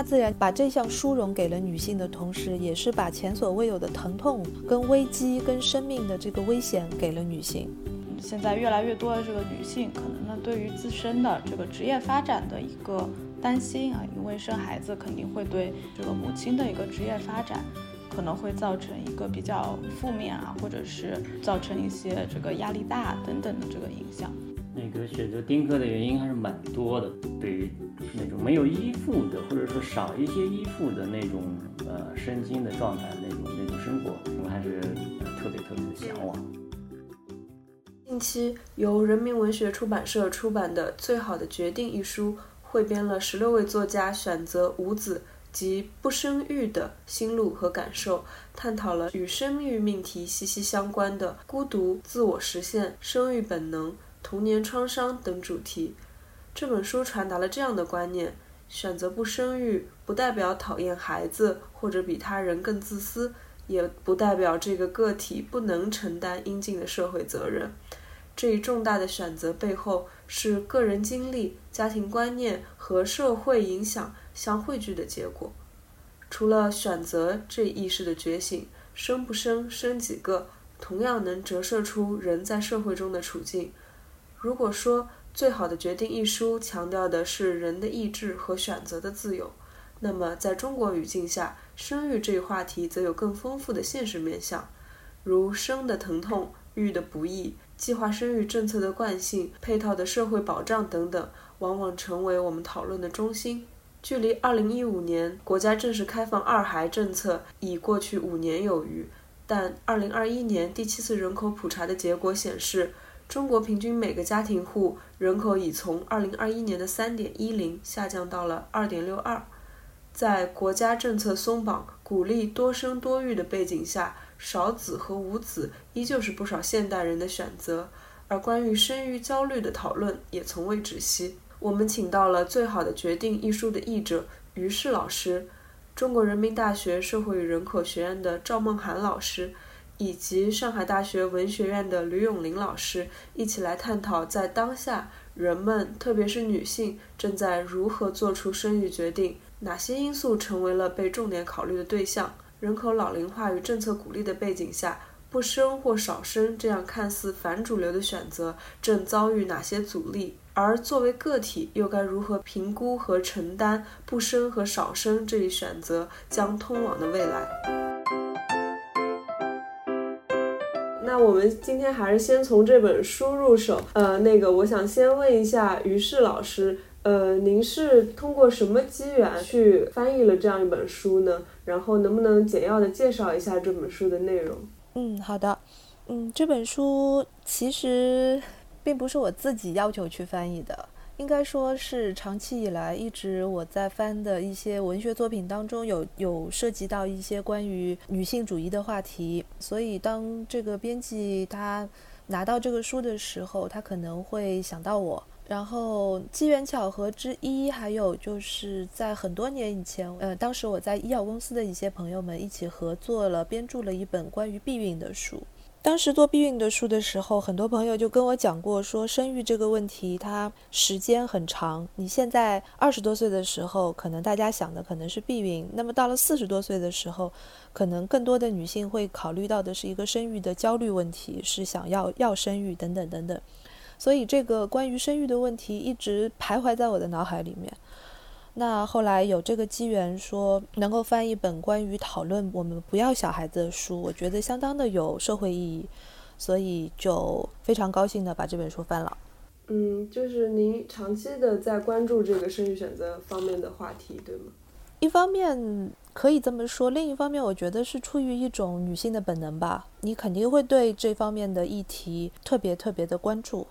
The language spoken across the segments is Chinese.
大自然把这项殊荣给了女性的同时，也是把前所未有的疼痛、跟危机、跟生命的这个危险给了女性。现在越来越多的这个女性，可能呢对于自身的这个职业发展的一个担心啊，因为生孩子肯定会对这个母亲的一个职业发展，可能会造成一个比较负面啊，或者是造成一些这个压力大等等的这个影响。那个选择丁克的原因还是蛮多的，对于那种没有依附的，或者说少一些依附的那种呃身心的状态，那种那种生活，我们还是特别特别的向往。近期由人民文学出版社出版的《最好的决定》一书，汇编了十六位作家选择无子及不生育的心路和感受，探讨了与生育命题息息相关的孤独、自我实现、生育本能、童年创伤等主题。这本书传达了这样的观念：选择不生育，不代表讨厌孩子或者比他人更自私，也不代表这个个体不能承担应尽的社会责任。这一重大的选择背后，是个人经历、家庭观念和社会影响相汇聚的结果。除了选择这意识的觉醒，生不生、生几个，同样能折射出人在社会中的处境。如果说《最好的决定》一书强调的是人的意志和选择的自由，那么在中国语境下，生育这一话题则有更丰富的现实面向，如生的疼痛、育的不易。计划生育政策的惯性、配套的社会保障等等，往往成为我们讨论的中心。距离2015年国家正式开放二孩政策已过去五年有余，但2021年第七次人口普查的结果显示，中国平均每个家庭户人口已从2021年的3.10下降到了2.62。在国家政策松绑、鼓励多生多育的背景下，少子和无子依旧是不少现代人的选择，而关于生育焦虑的讨论也从未止息。我们请到了《最好的决定》一书的译者于适老师，中国人民大学社会与人口学院的赵梦涵老师，以及上海大学文学院的吕永林老师，一起来探讨在当下人们，特别是女性，正在如何做出生育决定，哪些因素成为了被重点考虑的对象。人口老龄化与政策鼓励的背景下，不生或少生这样看似反主流的选择正遭遇哪些阻力？而作为个体，又该如何评估和承担不生和少生这一选择将通往的未来？那我们今天还是先从这本书入手。呃，那个，我想先问一下于适老师。呃，您是通过什么机缘去翻译了这样一本书呢？然后能不能简要的介绍一下这本书的内容？嗯，好的。嗯，这本书其实并不是我自己要求去翻译的，应该说是长期以来一直我在翻的一些文学作品当中有有涉及到一些关于女性主义的话题，所以当这个编辑他拿到这个书的时候，他可能会想到我。然后机缘巧合之一，还有就是在很多年以前，呃，当时我在医药公司的一些朋友们一起合作了，编著了一本关于避孕的书。当时做避孕的书的时候，很多朋友就跟我讲过，说生育这个问题它时间很长。你现在二十多岁的时候，可能大家想的可能是避孕，那么到了四十多岁的时候，可能更多的女性会考虑到的是一个生育的焦虑问题，是想要要生育等等等等。所以这个关于生育的问题一直徘徊在我的脑海里面。那后来有这个机缘，说能够翻一本关于讨论我们不要小孩子的书，我觉得相当的有社会意义，所以就非常高兴的把这本书翻了。嗯，就是您长期的在关注这个生育选择方面的话题，对吗？一方面可以这么说，另一方面我觉得是出于一种女性的本能吧，你肯定会对这方面的议题特别特别的关注。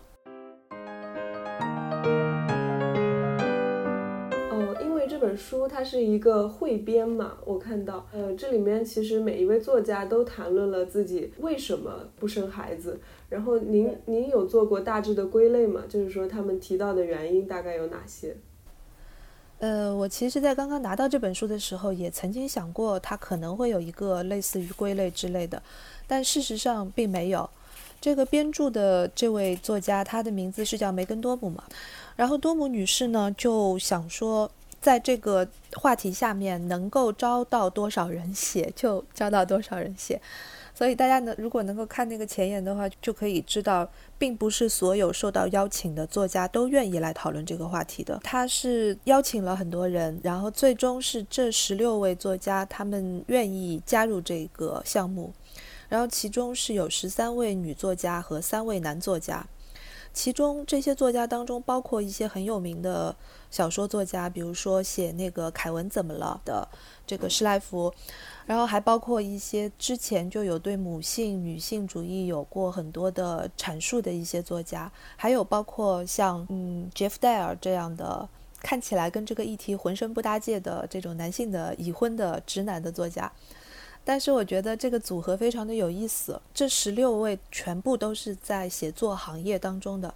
本书它是一个汇编嘛，我看到，呃，这里面其实每一位作家都谈论了自己为什么不生孩子。然后您您有做过大致的归类吗？就是说他们提到的原因大概有哪些？呃，我其实，在刚刚拿到这本书的时候，也曾经想过它可能会有一个类似于归类之类的，但事实上并没有。这个编著的这位作家，他的名字是叫梅根多姆嘛，然后多姆女士呢就想说。在这个话题下面能够招到多少人写，就招到多少人写。所以大家能如果能够看那个前言的话，就可以知道，并不是所有受到邀请的作家都愿意来讨论这个话题的。他是邀请了很多人，然后最终是这十六位作家他们愿意加入这个项目，然后其中是有十三位女作家和三位男作家，其中这些作家当中包括一些很有名的小说作家，比如说写那个《凯文怎么了》的这个施莱弗。然后还包括一些之前就有对母性、女性主义有过很多的阐述的一些作家，还有包括像嗯杰夫戴尔这样的看起来跟这个议题浑身不搭界的这种男性的已婚的直男的作家。但是我觉得这个组合非常的有意思，这十六位全部都是在写作行业当中的，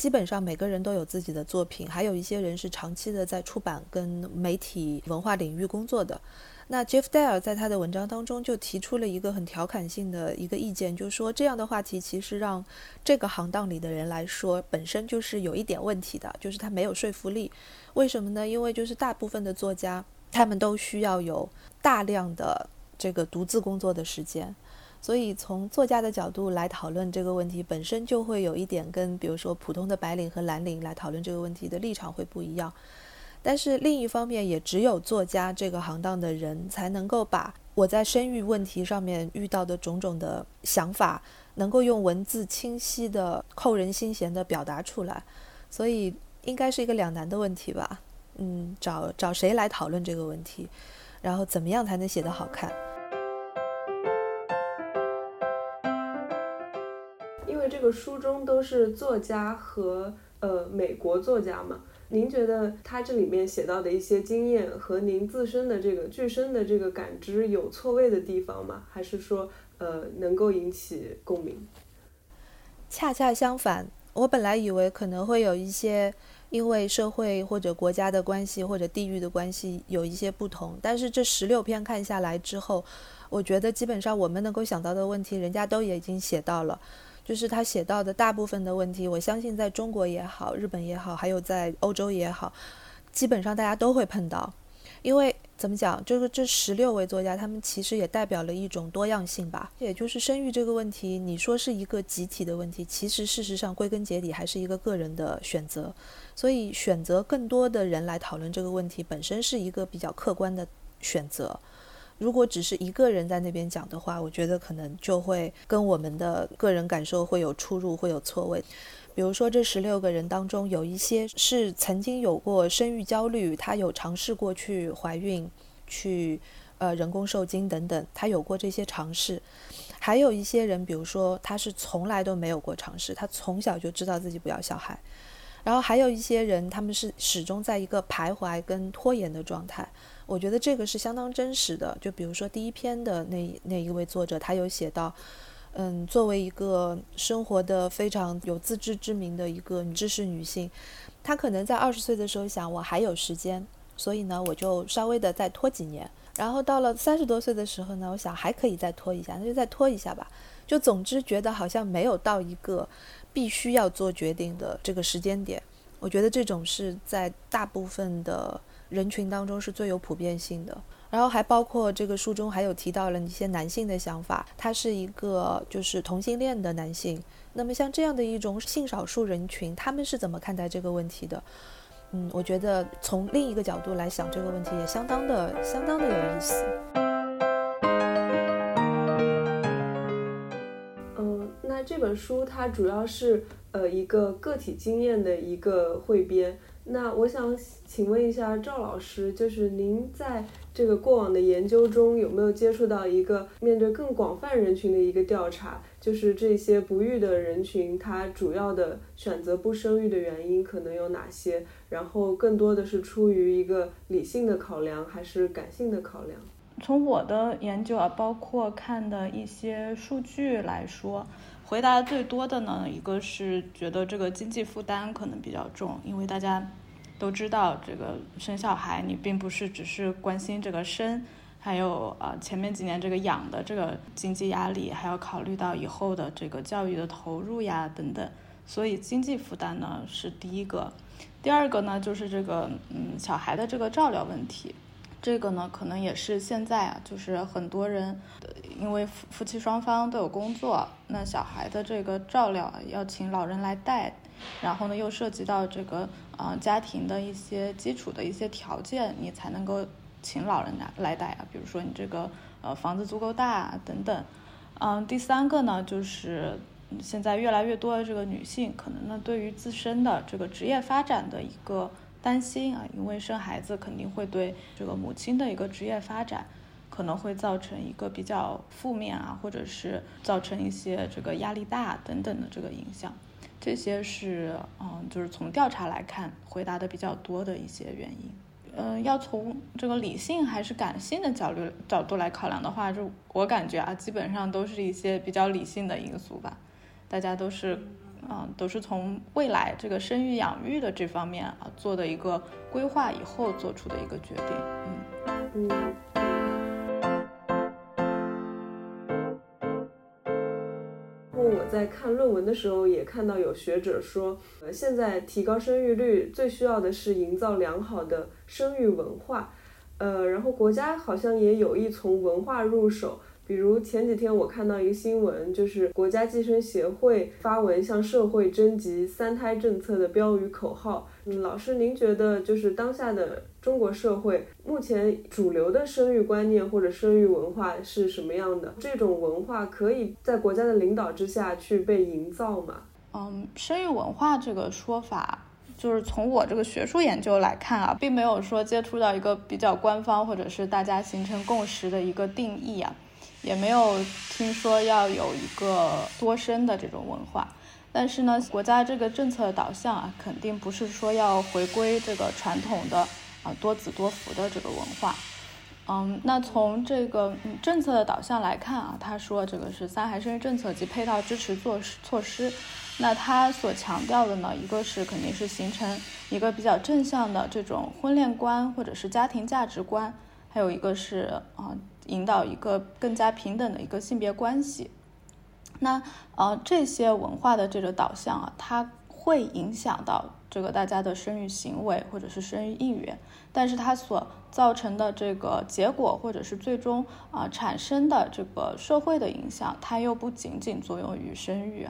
基本上每个人都有自己的作品，还有一些人是长期的在出版跟媒体文化领域工作的。那 Jeff Dyer 在他的文章当中就提出了一个很调侃性的一个意见，就是说这样的话题其实让这个行当里的人来说本身就是有一点问题的，就是他没有说服力。为什么呢？因为就是大部分的作家他们都需要有大量的这个独自工作的时间，所以从作家的角度来讨论这个问题，本身就会有一点跟比如说普通的白领和蓝领来讨论这个问题的立场会不一样。但是另一方面，也只有作家这个行当的人才能够把我在生育问题上面遇到的种种的想法，能够用文字清晰的、扣人心弦的表达出来。所以应该是一个两难的问题吧。嗯，找找谁来讨论这个问题，然后怎么样才能写得好看？这个书中都是作家和呃美国作家嘛。您觉得他这里面写到的一些经验和您自身的这个具身的这个感知有错位的地方吗？还是说，呃，能够引起共鸣？恰恰相反，我本来以为可能会有一些因为社会或者国家的关系或者地域的关系有一些不同，但是这十六篇看下来之后，我觉得基本上我们能够想到的问题，人家都已经写到了。就是他写到的大部分的问题，我相信在中国也好，日本也好，还有在欧洲也好，基本上大家都会碰到。因为怎么讲，就是这十六位作家，他们其实也代表了一种多样性吧。也就是生育这个问题，你说是一个集体的问题，其实事实上归根结底还是一个个人的选择。所以选择更多的人来讨论这个问题，本身是一个比较客观的选择。如果只是一个人在那边讲的话，我觉得可能就会跟我们的个人感受会有出入，会有错位。比如说，这十六个人当中，有一些是曾经有过生育焦虑，他有尝试过去怀孕、去呃人工受精等等，他有过这些尝试。还有一些人，比如说他是从来都没有过尝试，他从小就知道自己不要小孩。然后还有一些人，他们是始终在一个徘徊跟拖延的状态。我觉得这个是相当真实的。就比如说第一篇的那那一位作者，他有写到，嗯，作为一个生活的非常有自知之明的一个知识女性，她可能在二十岁的时候想，我还有时间，所以呢，我就稍微的再拖几年。然后到了三十多岁的时候呢，我想还可以再拖一下，那就再拖一下吧。就总之觉得好像没有到一个必须要做决定的这个时间点。我觉得这种是在大部分的。人群当中是最有普遍性的，然后还包括这个书中还有提到了一些男性的想法，他是一个就是同性恋的男性。那么像这样的一种性少数人群，他们是怎么看待这个问题的？嗯，我觉得从另一个角度来想这个问题，也相当的相当的有意思。嗯，那这本书它主要是呃一个个体经验的一个汇编。那我想请问一下赵老师，就是您在这个过往的研究中有没有接触到一个面对更广泛人群的一个调查？就是这些不育的人群，他主要的选择不生育的原因可能有哪些？然后更多的是出于一个理性的考量，还是感性的考量？从我的研究啊，包括看的一些数据来说。回答最多的呢，一个是觉得这个经济负担可能比较重，因为大家都知道，这个生小孩你并不是只是关心这个生，还有啊前面几年这个养的这个经济压力，还要考虑到以后的这个教育的投入呀等等，所以经济负担呢是第一个。第二个呢就是这个嗯小孩的这个照料问题，这个呢可能也是现在啊，就是很多人因为夫夫妻双方都有工作，那小孩的这个照料要请老人来带。然后呢，又涉及到这个呃家庭的一些基础的一些条件，你才能够请老人来来带啊。比如说你这个呃房子足够大等等。嗯，第三个呢，就是现在越来越多的这个女性，可能呢对于自身的这个职业发展的一个担心啊，因为生孩子肯定会对这个母亲的一个职业发展可能会造成一个比较负面啊，或者是造成一些这个压力大等等的这个影响。这些是嗯，就是从调查来看回答的比较多的一些原因。嗯，要从这个理性还是感性的角度角度来考量的话，就我感觉啊，基本上都是一些比较理性的因素吧。大家都是嗯，都是从未来这个生育养育的这方面啊做的一个规划以后做出的一个决定。嗯。在看论文的时候，也看到有学者说，呃，现在提高生育率最需要的是营造良好的生育文化，呃，然后国家好像也有意从文化入手。比如前几天我看到一个新闻，就是国家计生协会发文向社会征集三胎政策的标语口号。老师，您觉得就是当下的中国社会目前主流的生育观念或者生育文化是什么样的？这种文化可以在国家的领导之下去被营造吗？嗯，生育文化这个说法，就是从我这个学术研究来看啊，并没有说接触到一个比较官方或者是大家形成共识的一个定义啊。也没有听说要有一个多生的这种文化，但是呢，国家这个政策的导向啊，肯定不是说要回归这个传统的啊多子多福的这个文化。嗯，那从这个政策的导向来看啊，他说这个是三孩生育政策及配套支持措施措施，那他所强调的呢，一个是肯定是形成一个比较正向的这种婚恋观或者是家庭价值观，还有一个是啊。引导一个更加平等的一个性别关系，那呃这些文化的这个导向啊，它会影响到这个大家的生育行为或者是生育意愿，但是它所造成的这个结果或者是最终啊产生的这个社会的影响，它又不仅仅作用于生育，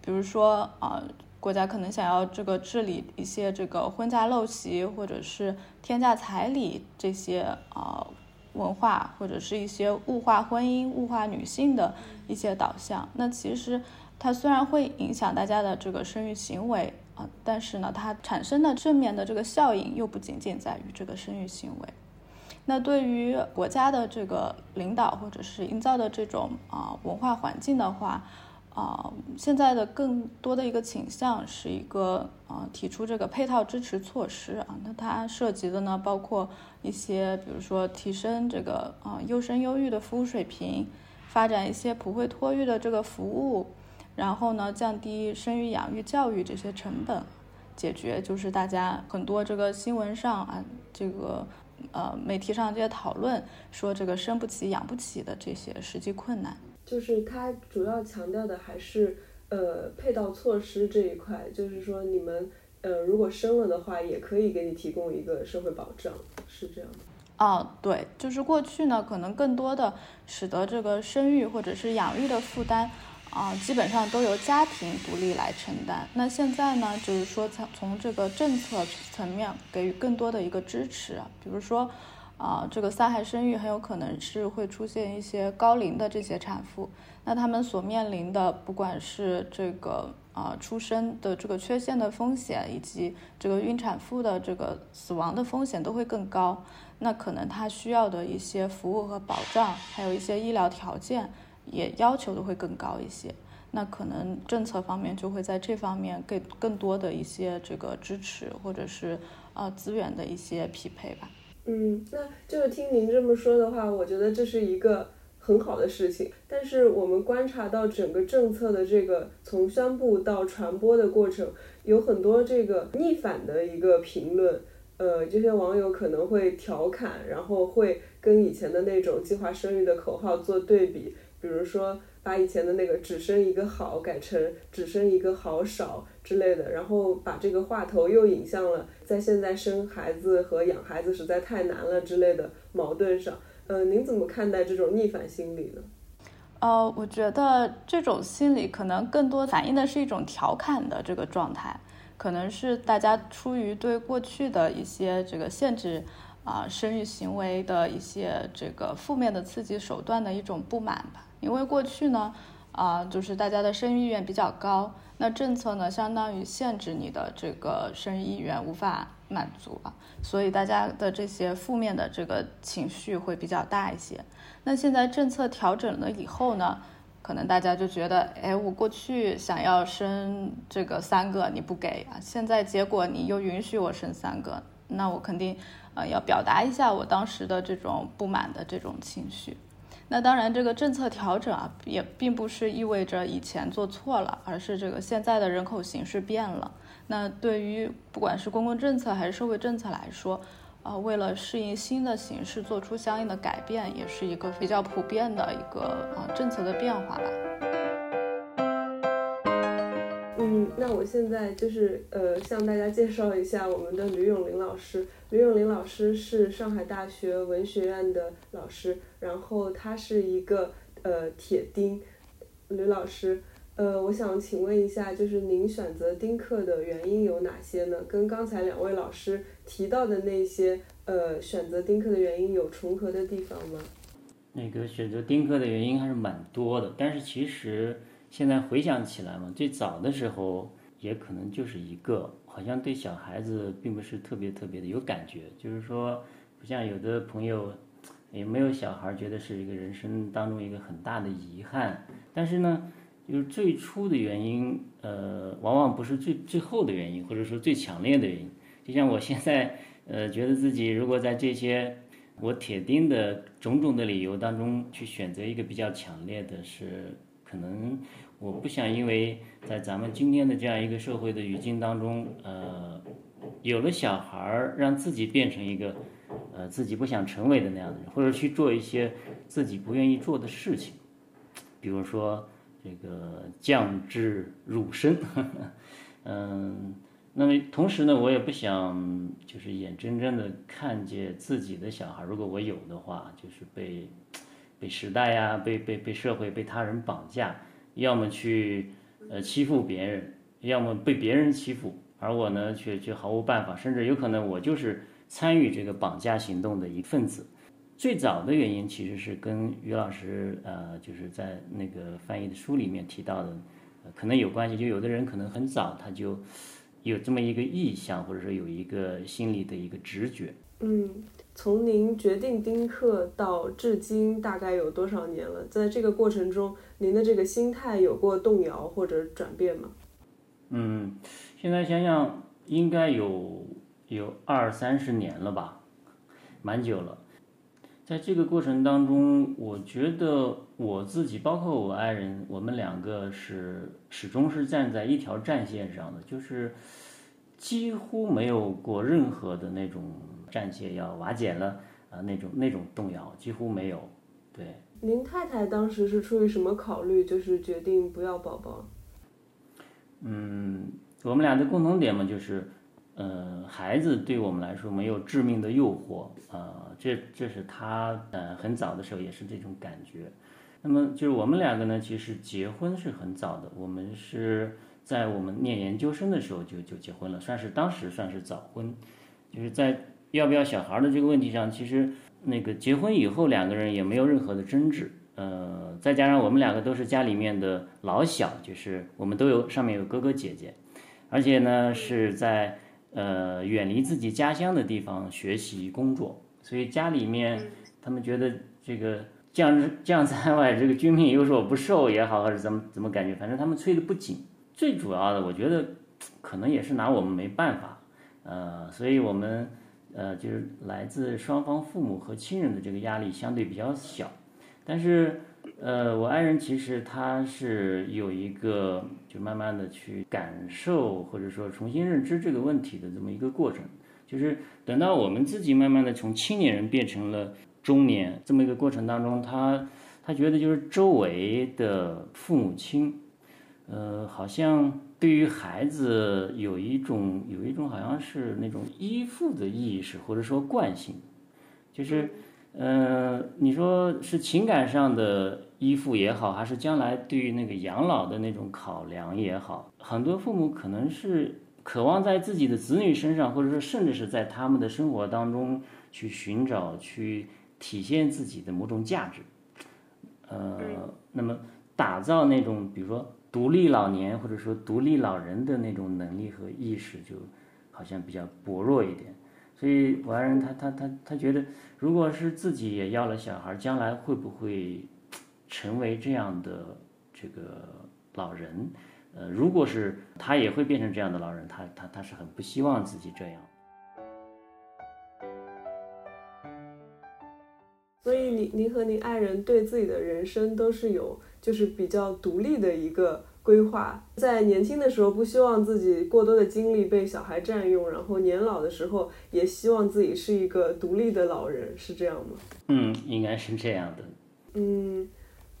比如说啊国家可能想要这个治理一些这个婚嫁陋习或者是天价彩礼这些啊。文化或者是一些物化婚姻、物化女性的一些导向，那其实它虽然会影响大家的这个生育行为啊，但是呢，它产生的正面的这个效应又不仅仅在于这个生育行为。那对于国家的这个领导或者是营造的这种啊文化环境的话，啊，现在的更多的一个倾向是一个啊，提出这个配套支持措施啊，那它涉及的呢，包括一些，比如说提升这个啊优生优育的服务水平，发展一些普惠托育的这个服务，然后呢，降低生育养育教育这些成本，解决就是大家很多这个新闻上啊，这个呃媒体上这些讨论说这个生不起养不起的这些实际困难。就是它主要强调的还是呃配套措施这一块，就是说你们呃如果生了的话，也可以给你提供一个社会保障，是这样的。哦，对，就是过去呢，可能更多的使得这个生育或者是养育的负担啊，基本上都由家庭独立来承担。那现在呢，就是说从从这个政策层面给予更多的一个支持，比如说。啊，这个三孩生育很有可能是会出现一些高龄的这些产妇，那他们所面临的不管是这个啊出生的这个缺陷的风险，以及这个孕产妇的这个死亡的风险都会更高，那可能他需要的一些服务和保障，还有一些医疗条件也要求的会更高一些，那可能政策方面就会在这方面给更多的一些这个支持，或者是呃资源的一些匹配吧。嗯，那就是听您这么说的话，我觉得这是一个很好的事情。但是我们观察到整个政策的这个从宣布到传播的过程，有很多这个逆反的一个评论。呃，这些网友可能会调侃，然后会跟以前的那种计划生育的口号做对比。比如说，把以前的那个只生一个好改成只生一个好少之类的，然后把这个话头又引向了在现在生孩子和养孩子实在太难了之类的矛盾上。呃，您怎么看待这种逆反心理呢？呃，我觉得这种心理可能更多反映的是一种调侃的这个状态，可能是大家出于对过去的一些这个限制啊生育行为的一些这个负面的刺激手段的一种不满吧。因为过去呢，啊，就是大家的生育意愿比较高，那政策呢相当于限制你的这个生育意愿无法满足啊，所以大家的这些负面的这个情绪会比较大一些。那现在政策调整了以后呢，可能大家就觉得，哎，我过去想要生这个三个你不给啊，现在结果你又允许我生三个，那我肯定呃要表达一下我当时的这种不满的这种情绪。那当然，这个政策调整啊，也并不是意味着以前做错了，而是这个现在的人口形势变了。那对于不管是公共政策还是社会政策来说，啊，为了适应新的形势，做出相应的改变，也是一个比较普遍的一个啊政策的变化吧。嗯，那我现在就是呃，向大家介绍一下我们的吕永林老师。吕永林老师是上海大学文学院的老师，然后他是一个呃铁钉。吕老师，呃，我想请问一下，就是您选择丁克的原因有哪些呢？跟刚才两位老师。提到的那些呃选择丁克的原因有重合的地方吗？那个选择丁克的原因还是蛮多的，但是其实现在回想起来嘛，最早的时候也可能就是一个，好像对小孩子并不是特别特别的有感觉，就是说不像有的朋友也没有小孩，觉得是一个人生当中一个很大的遗憾。但是呢，就是最初的原因，呃，往往不是最最后的原因，或者说最强烈的原因。就像我现在，呃，觉得自己如果在这些我铁定的种种的理由当中去选择一个比较强烈的，是可能我不想因为在咱们今天的这样一个社会的语境当中，呃，有了小孩儿，让自己变成一个呃自己不想成为的那样的人，或者去做一些自己不愿意做的事情，比如说这个降智辱身，嗯。那么同时呢，我也不想就是眼睁睁的看见自己的小孩，如果我有的话，就是被被时代呀、被被被社会、被他人绑架，要么去呃欺负别人，要么被别人欺负，而我呢却却毫无办法，甚至有可能我就是参与这个绑架行动的一份子。最早的原因其实是跟于老师呃就是在那个翻译的书里面提到的，可能有关系。就有的人可能很早他就。有这么一个意向，或者说有一个心理的一个直觉。嗯，从您决定丁克到至今大概有多少年了？在这个过程中，您的这个心态有过动摇或者转变吗？嗯，现在想想应该有有二三十年了吧，蛮久了。在这个过程当中，我觉得我自己，包括我爱人，我们两个是始终是站在一条战线上的，就是几乎没有过任何的那种战线要瓦解了啊那种那种动摇，几乎没有。对，您太太当时是出于什么考虑，就是决定不要宝宝？嗯，我们俩的共同点嘛，就是。呃，孩子对我们来说没有致命的诱惑，呃，这这是他呃很早的时候也是这种感觉。那么就是我们两个呢，其实结婚是很早的，我们是在我们念研究生的时候就就结婚了，算是当时算是早婚。就是在要不要小孩的这个问题上，其实那个结婚以后两个人也没有任何的争执。呃，再加上我们两个都是家里面的老小，就是我们都有上面有哥哥姐姐，而且呢是在。呃，远离自己家乡的地方学习工作，所以家里面他们觉得这个将将在外，这个军命有所不受也好，还是怎么怎么感觉，反正他们催得不紧。最主要的，我觉得可能也是拿我们没办法，呃，所以我们呃就是来自双方父母和亲人的这个压力相对比较小，但是。呃，我爱人其实他是有一个，就慢慢的去感受或者说重新认知这个问题的这么一个过程。就是等到我们自己慢慢的从青年人变成了中年这么一个过程当中，他他觉得就是周围的父母亲，呃，好像对于孩子有一种有一种好像是那种依附的意识，或者说惯性，就是，呃，你说是情感上的依附也好，还是将来对于那个养老的那种考量也好，很多父母可能是渴望在自己的子女身上，或者说甚至是在他们的生活当中去寻找、去体现自己的某种价值。呃，那么打造那种比如说独立老年或者说独立老人的那种能力和意识，就好像比较薄弱一点。所以我爱人他他他他觉得，如果是自己也要了小孩，将来会不会成为这样的这个老人？呃，如果是他也会变成这样的老人，他他他是很不希望自己这样。所以，您您和您爱人对自己的人生都是有就是比较独立的一个规划，在年轻的时候不希望自己过多的精力被小孩占用，然后年老的时候也希望自己是一个独立的老人，是这样吗？嗯，应该是这样的。嗯，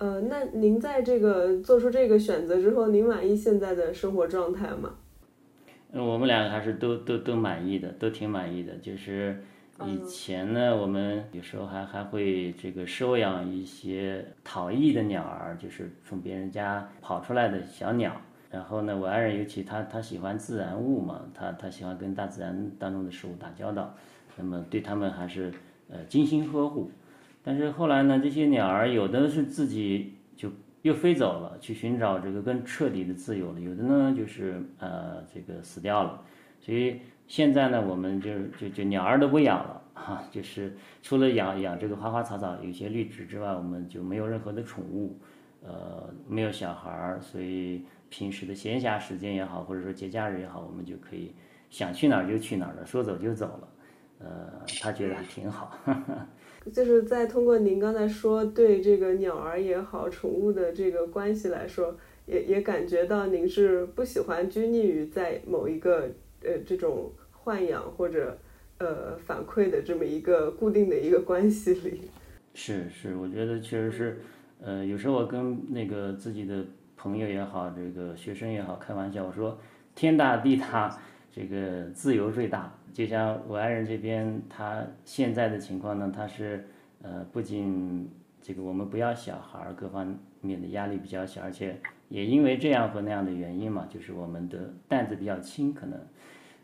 呃，那您在这个做出这个选择之后，您满意现在的生活状态吗？嗯，我们两个还是都都都满意的，都挺满意的，就是。以前呢，我们有时候还还会这个收养一些逃逸的鸟儿，就是从别人家跑出来的小鸟。然后呢，我爱人尤其他他喜欢自然物嘛，他他喜欢跟大自然当中的事物打交道，那么对他们还是呃精心呵护。但是后来呢，这些鸟儿有的是自己就又飞走了，去寻找这个更彻底的自由了；有的呢就是呃这个死掉了，所以。现在呢，我们就就就鸟儿都不养了哈，就是除了养养这个花花草草，有些绿植之外，我们就没有任何的宠物，呃，没有小孩儿，所以平时的闲暇时间也好，或者说节假日也好，我们就可以想去哪儿就去哪儿了，说走就走了，呃，他觉得还挺好。就是在通过您刚才说对这个鸟儿也好，宠物的这个关系来说，也也感觉到您是不喜欢拘泥于在某一个呃这种。豢养或者呃反馈的这么一个固定的一个关系里，是是，我觉得确实是，呃，有时候我跟那个自己的朋友也好，这个学生也好，开玩笑，我说天大地大，这个自由最大。就像我爱人这边，他现在的情况呢，他是呃不仅这个我们不要小孩，各方面的压力比较小，而且也因为这样或那样的原因嘛，就是我们的担子比较轻，可能。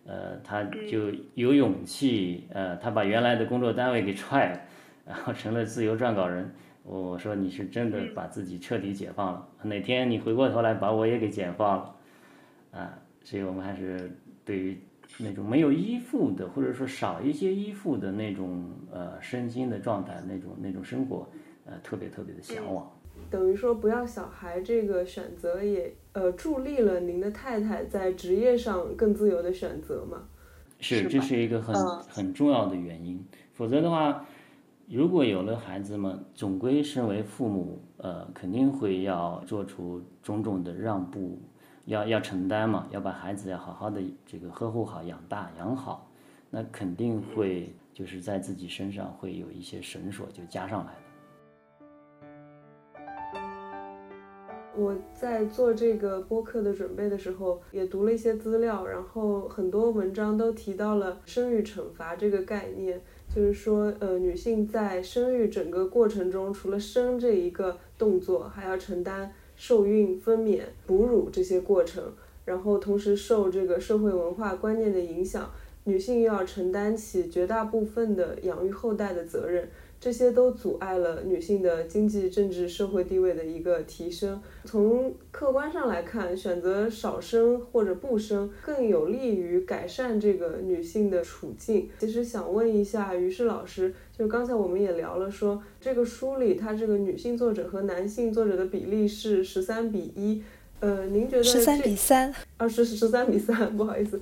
呃，他就有勇气，呃，他把原来的工作单位给踹了，然后成了自由撰稿人。我说你是真的把自己彻底解放了，哪天你回过头来把我也给解放了，啊，所以我们还是对于那种没有依附的，或者说少一些依附的那种呃身心的状态，那种那种生活，呃，特别特别的向往。等于说不要小孩这个选择也呃助力了您的太太在职业上更自由的选择嘛？是，这是一个很很重要的原因。否则的话，如果有了孩子们，总归身为父母，呃，肯定会要做出种种的让步，要要承担嘛，要把孩子要好好的这个呵护好、养大养好，那肯定会就是在自己身上会有一些绳索就加上来了。我在做这个播客的准备的时候，也读了一些资料，然后很多文章都提到了生育惩罚这个概念，就是说，呃，女性在生育整个过程中，除了生这一个动作，还要承担受孕、分娩、哺乳这些过程，然后同时受这个社会文化观念的影响，女性又要承担起绝大部分的养育后代的责任。这些都阻碍了女性的经济、政治、社会地位的一个提升。从客观上来看，选择少生或者不生更有利于改善这个女性的处境。其实想问一下于适老师，就刚才我们也聊了，说这个书里它这个女性作者和男性作者的比例是十三比一，呃，您觉得十三比三？啊，是十三比三，不好意思。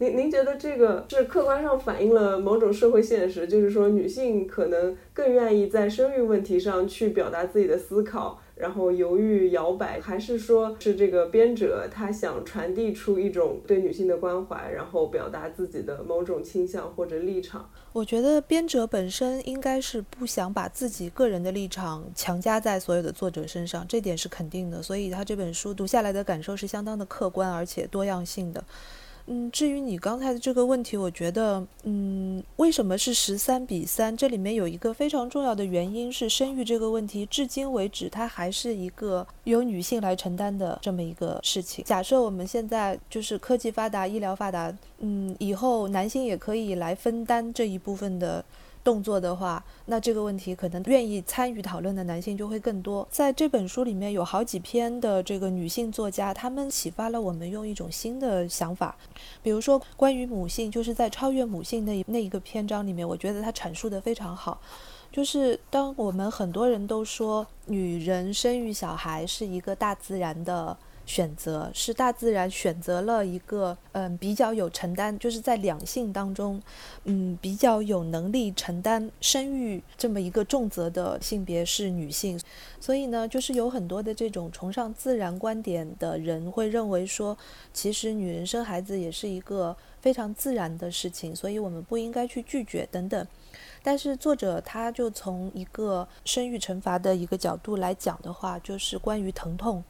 您您觉得这个是客观上反映了某种社会现实，就是说女性可能更愿意在生育问题上去表达自己的思考，然后犹豫摇摆，还是说是这个编者他想传递出一种对女性的关怀，然后表达自己的某种倾向或者立场？我觉得编者本身应该是不想把自己个人的立场强加在所有的作者身上，这点是肯定的。所以他这本书读下来的感受是相当的客观而且多样性的。嗯，至于你刚才的这个问题，我觉得，嗯，为什么是十三比三？这里面有一个非常重要的原因是生育这个问题，至今为止它还是一个由女性来承担的这么一个事情。假设我们现在就是科技发达、医疗发达，嗯，以后男性也可以来分担这一部分的。动作的话，那这个问题可能愿意参与讨论的男性就会更多。在这本书里面有好几篇的这个女性作家，她们启发了我们用一种新的想法。比如说关于母性，就是在超越母性那那一个篇章里面，我觉得她阐述的非常好。就是当我们很多人都说女人生育小孩是一个大自然的。选择是大自然选择了一个嗯比较有承担，就是在两性当中，嗯比较有能力承担生育这么一个重责的性别是女性，所以呢，就是有很多的这种崇尚自然观点的人会认为说，其实女人生孩子也是一个非常自然的事情，所以我们不应该去拒绝等等。但是作者他就从一个生育惩罚的一个角度来讲的话，就是关于疼痛。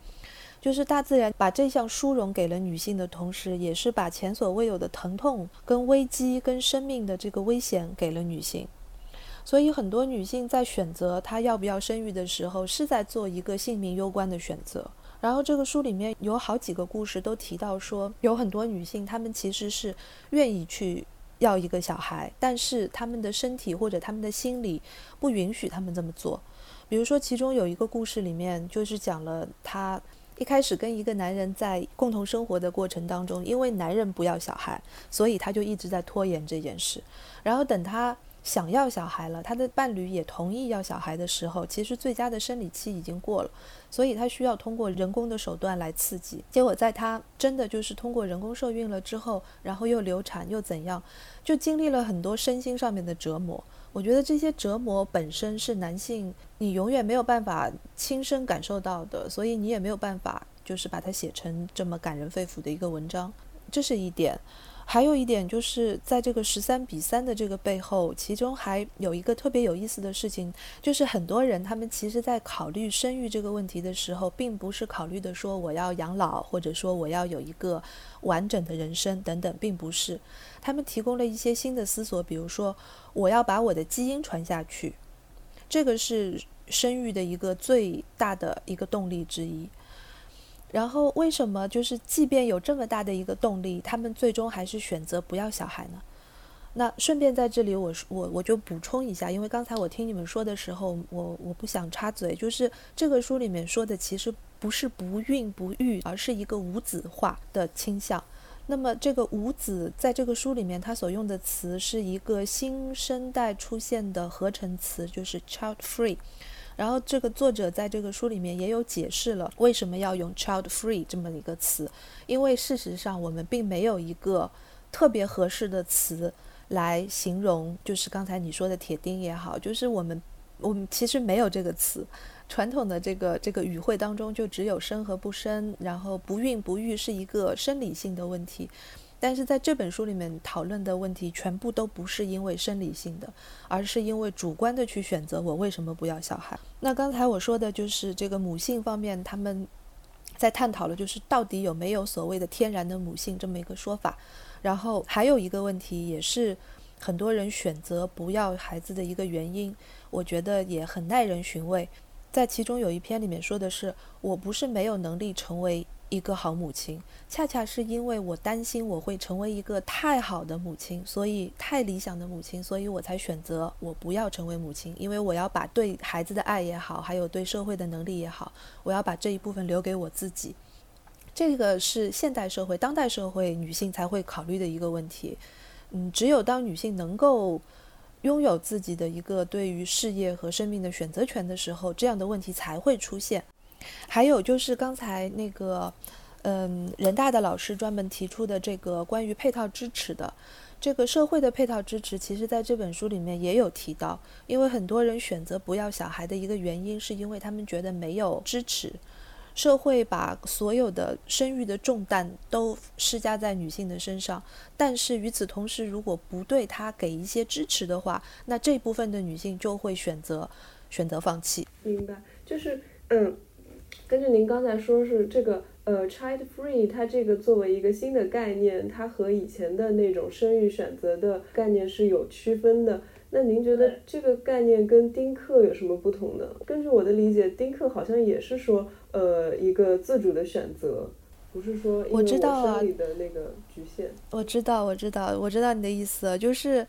就是大自然把这项殊荣给了女性的同时，也是把前所未有的疼痛、跟危机、跟生命的这个危险给了女性。所以很多女性在选择她要不要生育的时候，是在做一个性命攸关的选择。然后这个书里面有好几个故事都提到说，有很多女性她们其实是愿意去要一个小孩，但是她们的身体或者她们的心理不允许她们这么做。比如说其中有一个故事里面就是讲了她。一开始跟一个男人在共同生活的过程当中，因为男人不要小孩，所以他就一直在拖延这件事。然后等他想要小孩了，他的伴侣也同意要小孩的时候，其实最佳的生理期已经过了，所以他需要通过人工的手段来刺激。结果在他真的就是通过人工受孕了之后，然后又流产又怎样，就经历了很多身心上面的折磨。我觉得这些折磨本身是男性你永远没有办法亲身感受到的，所以你也没有办法就是把它写成这么感人肺腑的一个文章，这是一点。还有一点就是在这个十三比三的这个背后，其中还有一个特别有意思的事情，就是很多人他们其实在考虑生育这个问题的时候，并不是考虑的说我要养老，或者说我要有一个完整的人生等等，并不是。他们提供了一些新的思索，比如说我要把我的基因传下去，这个是生育的一个最大的一个动力之一。然后为什么就是即便有这么大的一个动力，他们最终还是选择不要小孩呢？那顺便在这里，我我我就补充一下，因为刚才我听你们说的时候，我我不想插嘴，就是这个书里面说的其实不是不孕不育，而是一个无子化的倾向。那么这个无子在这个书里面，它所用的词是一个新生代出现的合成词，就是 child free。然后这个作者在这个书里面也有解释了为什么要用 child free 这么一个词，因为事实上我们并没有一个特别合适的词来形容，就是刚才你说的铁钉也好，就是我们我们其实没有这个词，传统的这个这个语汇当中就只有生和不生，然后不孕不育是一个生理性的问题。但是在这本书里面讨论的问题，全部都不是因为生理性的，而是因为主观的去选择我为什么不要小孩。那刚才我说的就是这个母性方面，他们在探讨了，就是到底有没有所谓的天然的母性这么一个说法。然后还有一个问题，也是很多人选择不要孩子的一个原因，我觉得也很耐人寻味。在其中有一篇里面说的是，我不是没有能力成为。一个好母亲，恰恰是因为我担心我会成为一个太好的母亲，所以太理想的母亲，所以我才选择我不要成为母亲，因为我要把对孩子的爱也好，还有对社会的能力也好，我要把这一部分留给我自己。这个是现代社会、当代社会女性才会考虑的一个问题。嗯，只有当女性能够拥有自己的一个对于事业和生命的选择权的时候，这样的问题才会出现。还有就是刚才那个，嗯，人大的老师专门提出的这个关于配套支持的，这个社会的配套支持，其实在这本书里面也有提到，因为很多人选择不要小孩的一个原因，是因为他们觉得没有支持。社会把所有的生育的重担都施加在女性的身上，但是与此同时，如果不对她给一些支持的话，那这部分的女性就会选择选择放弃。明白，就是嗯，根据您刚才说是这个呃，child free，它这个作为一个新的概念，它和以前的那种生育选择的概念是有区分的。那您觉得这个概念跟丁克有什么不同呢？根据我的理解，丁克好像也是说，呃，一个自主的选择，不是说因为生理的那个局限。我知道，我知道，我知道你的意思，就是。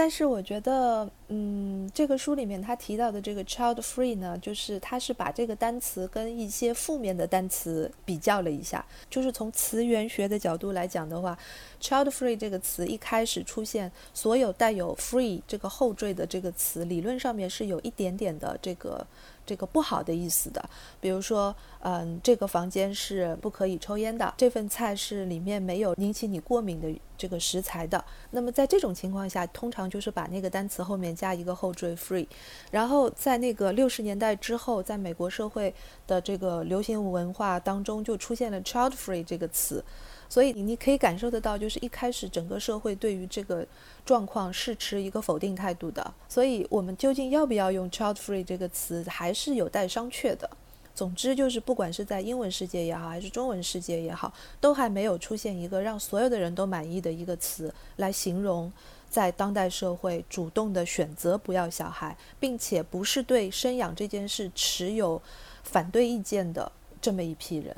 但是我觉得，嗯，这个书里面他提到的这个 child free 呢，就是他是把这个单词跟一些负面的单词比较了一下。就是从词源学的角度来讲的话，child free 这个词一开始出现，所有带有 free 这个后缀的这个词，理论上面是有一点点的这个。这个不好的意思的，比如说，嗯，这个房间是不可以抽烟的，这份菜是里面没有引起你过敏的这个食材的。那么在这种情况下，通常就是把那个单词后面加一个后缀 free。然后在那个六十年代之后，在美国社会的这个流行文化当中，就出现了 child free 这个词。所以你可以感受得到，就是一开始整个社会对于这个状况是持一个否定态度的。所以我们究竟要不要用 child free 这个词，还是有待商榷的。总之就是，不管是在英文世界也好，还是中文世界也好，都还没有出现一个让所有的人都满意的一个词来形容在当代社会主动的选择不要小孩，并且不是对生养这件事持有反对意见的这么一批人。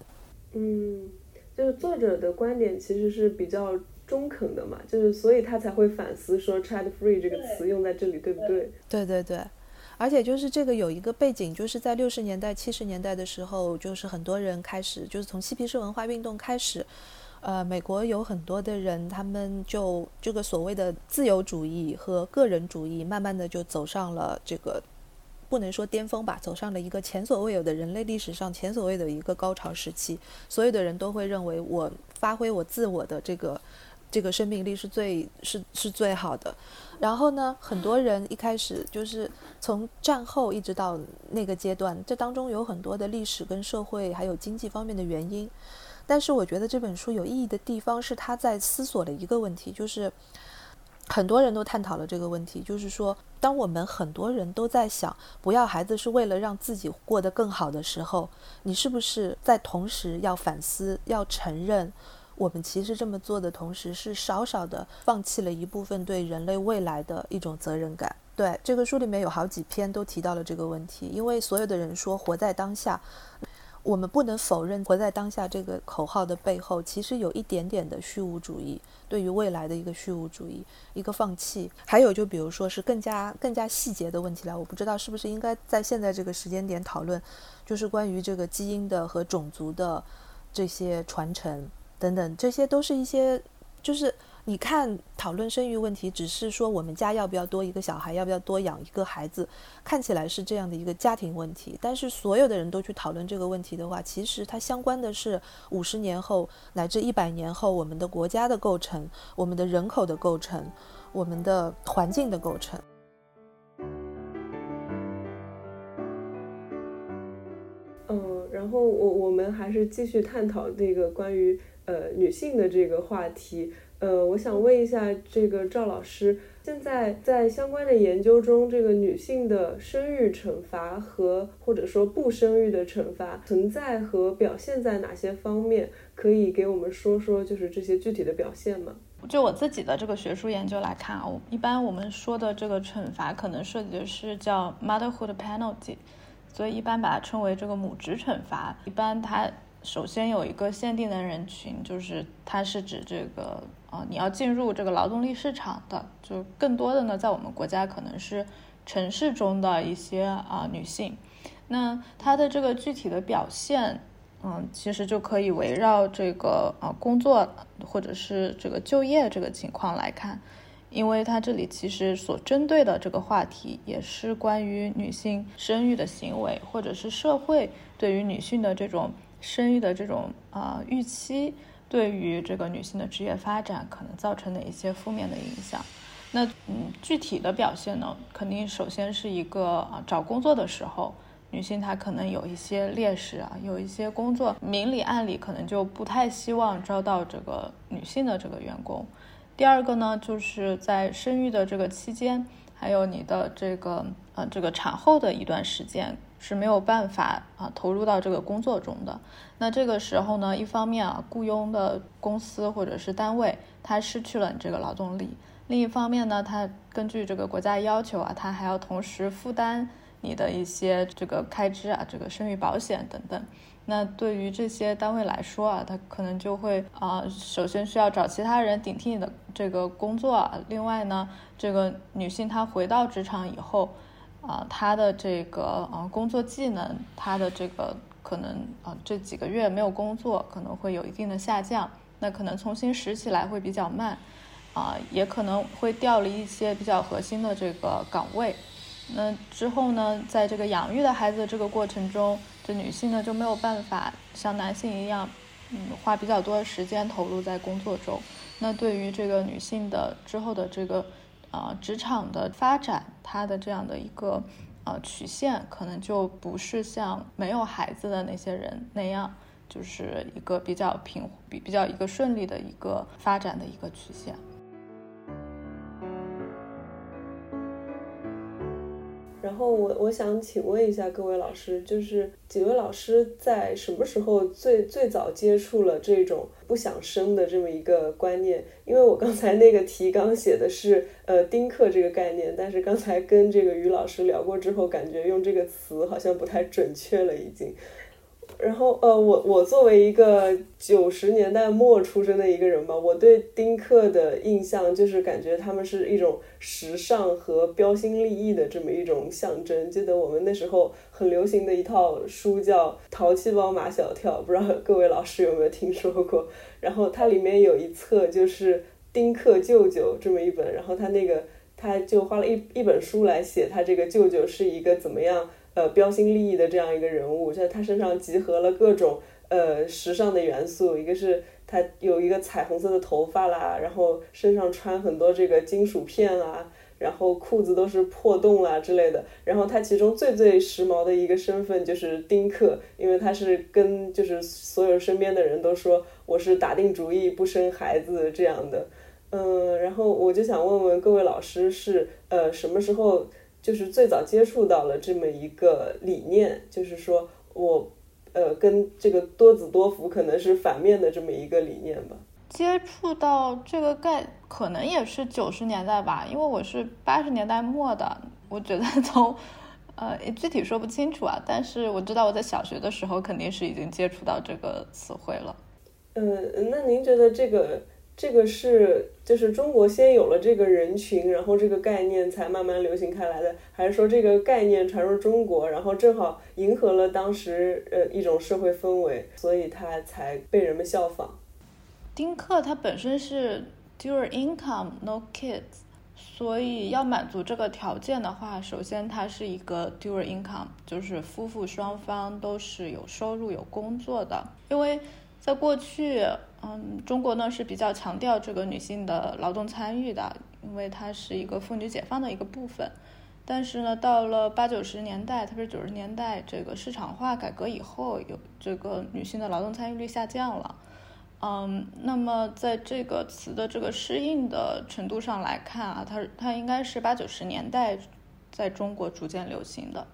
嗯。就是作者的观点其实是比较中肯的嘛，就是所以他才会反思说 “child free” 这个词用在这里对不对？对对对，而且就是这个有一个背景，就是在六十年代、七十年代的时候，就是很多人开始，就是从嬉皮士文化运动开始，呃，美国有很多的人，他们就这个所谓的自由主义和个人主义，慢慢的就走上了这个。不能说巅峰吧，走上了一个前所未有的人类历史上前所未有的一个高潮时期。所有的人都会认为我发挥我自我的这个这个生命力是最是是最好的。然后呢，很多人一开始就是从战后一直到那个阶段，这当中有很多的历史跟社会还有经济方面的原因。但是我觉得这本书有意义的地方是他在思索的一个问题，就是。很多人都探讨了这个问题，就是说，当我们很多人都在想不要孩子是为了让自己过得更好的时候，你是不是在同时要反思、要承认，我们其实这么做的同时是少少的放弃了一部分对人类未来的一种责任感？对，这个书里面有好几篇都提到了这个问题，因为所有的人说活在当下。我们不能否认“活在当下”这个口号的背后，其实有一点点的虚无主义，对于未来的一个虚无主义，一个放弃。还有，就比如说是更加更加细节的问题了，我不知道是不是应该在现在这个时间点讨论，就是关于这个基因的和种族的这些传承等等，这些都是一些就是。你看，讨论生育问题，只是说我们家要不要多一个小孩，要不要多养一个孩子，看起来是这样的一个家庭问题。但是所有的人都去讨论这个问题的话，其实它相关的是五十年后乃至一百年后我们的国家的构成、我们的人口的构成、我们的环境的构成。嗯，然后我我们还是继续探讨这个关于呃女性的这个话题。呃，我想问一下这个赵老师，现在在相关的研究中，这个女性的生育惩罚和或者说不生育的惩罚存在和表现在哪些方面？可以给我们说说，就是这些具体的表现吗？就我自己的这个学术研究来看啊，一般我们说的这个惩罚可能涉及的是叫 motherhood penalty，所以一般把它称为这个母职惩罚。一般它首先有一个限定的人群，就是它是指这个。啊，你要进入这个劳动力市场的，就更多的呢，在我们国家可能是城市中的一些啊女性，那她的这个具体的表现，嗯，其实就可以围绕这个啊工作或者是这个就业这个情况来看，因为它这里其实所针对的这个话题也是关于女性生育的行为，或者是社会对于女性的这种生育的这种啊预期。对于这个女性的职业发展可能造成的一些负面的影响。那嗯，具体的表现呢，肯定首先是一个啊，找工作的时候，女性她可能有一些劣势啊，有一些工作明里暗里可能就不太希望招到这个女性的这个员工。第二个呢，就是在生育的这个期间，还有你的这个呃这个产后的一段时间。是没有办法啊投入到这个工作中的。那这个时候呢，一方面啊，雇佣的公司或者是单位它失去了你这个劳动力；另一方面呢，它根据这个国家要求啊，它还要同时负担你的一些这个开支啊，这个生育保险等等。那对于这些单位来说啊，它可能就会啊，首先需要找其他人顶替你的这个工作啊。另外呢，这个女性她回到职场以后。啊，他的这个啊工作技能，他的这个可能啊这几个月没有工作，可能会有一定的下降，那可能重新拾起来会比较慢，啊，也可能会调离一些比较核心的这个岗位。那之后呢，在这个养育的孩子这个过程中，这女性呢就没有办法像男性一样，嗯，花比较多的时间投入在工作中。那对于这个女性的之后的这个。啊，职场的发展，它的这样的一个呃曲线，可能就不是像没有孩子的那些人那样，就是一个比较平比比较一个顺利的一个发展的一个曲线。然后我我想请问一下各位老师，就是几位老师在什么时候最最早接触了这种不想生的这么一个观念？因为我刚才那个提纲写的是呃丁克这个概念，但是刚才跟这个于老师聊过之后，感觉用这个词好像不太准确了，已经。然后，呃，我我作为一个九十年代末出生的一个人吧，我对丁克的印象就是感觉他们是一种时尚和标新立异的这么一种象征。记得我们那时候很流行的一套书叫《淘气包马小跳》，不知道各位老师有没有听说过？然后它里面有一册就是丁克舅舅这么一本，然后他那个他就花了一一本书来写他这个舅舅是一个怎么样。呃，标新立异的这样一个人物，在他身上集合了各种呃时尚的元素。一个是他有一个彩虹色的头发啦，然后身上穿很多这个金属片啊，然后裤子都是破洞啦之类的。然后他其中最最时髦的一个身份就是丁克，因为他是跟就是所有身边的人都说我是打定主意不生孩子这样的。嗯，然后我就想问问各位老师是呃什么时候？就是最早接触到了这么一个理念，就是说我，呃，跟这个多子多福可能是反面的这么一个理念吧。接触到这个概，可能也是九十年代吧，因为我是八十年代末的。我觉得从，呃，具体说不清楚啊，但是我知道我在小学的时候肯定是已经接触到这个词汇了。嗯，那您觉得这个？这个是就是中国先有了这个人群，然后这个概念才慢慢流行开来的，还是说这个概念传入中国，然后正好迎合了当时呃一种社会氛围，所以它才被人们效仿？丁克它本身是 dual income no kids，所以要满足这个条件的话，首先它是一个 dual income，就是夫妇双方都是有收入有工作的，因为在过去。嗯，中国呢是比较强调这个女性的劳动参与的，因为它是一个妇女解放的一个部分。但是呢，到了八九十年代，特别是九十年代，这个市场化改革以后，有这个女性的劳动参与率下降了。嗯，那么在这个词的这个适应的程度上来看啊，它它应该是八九十年代在中国逐渐流行的。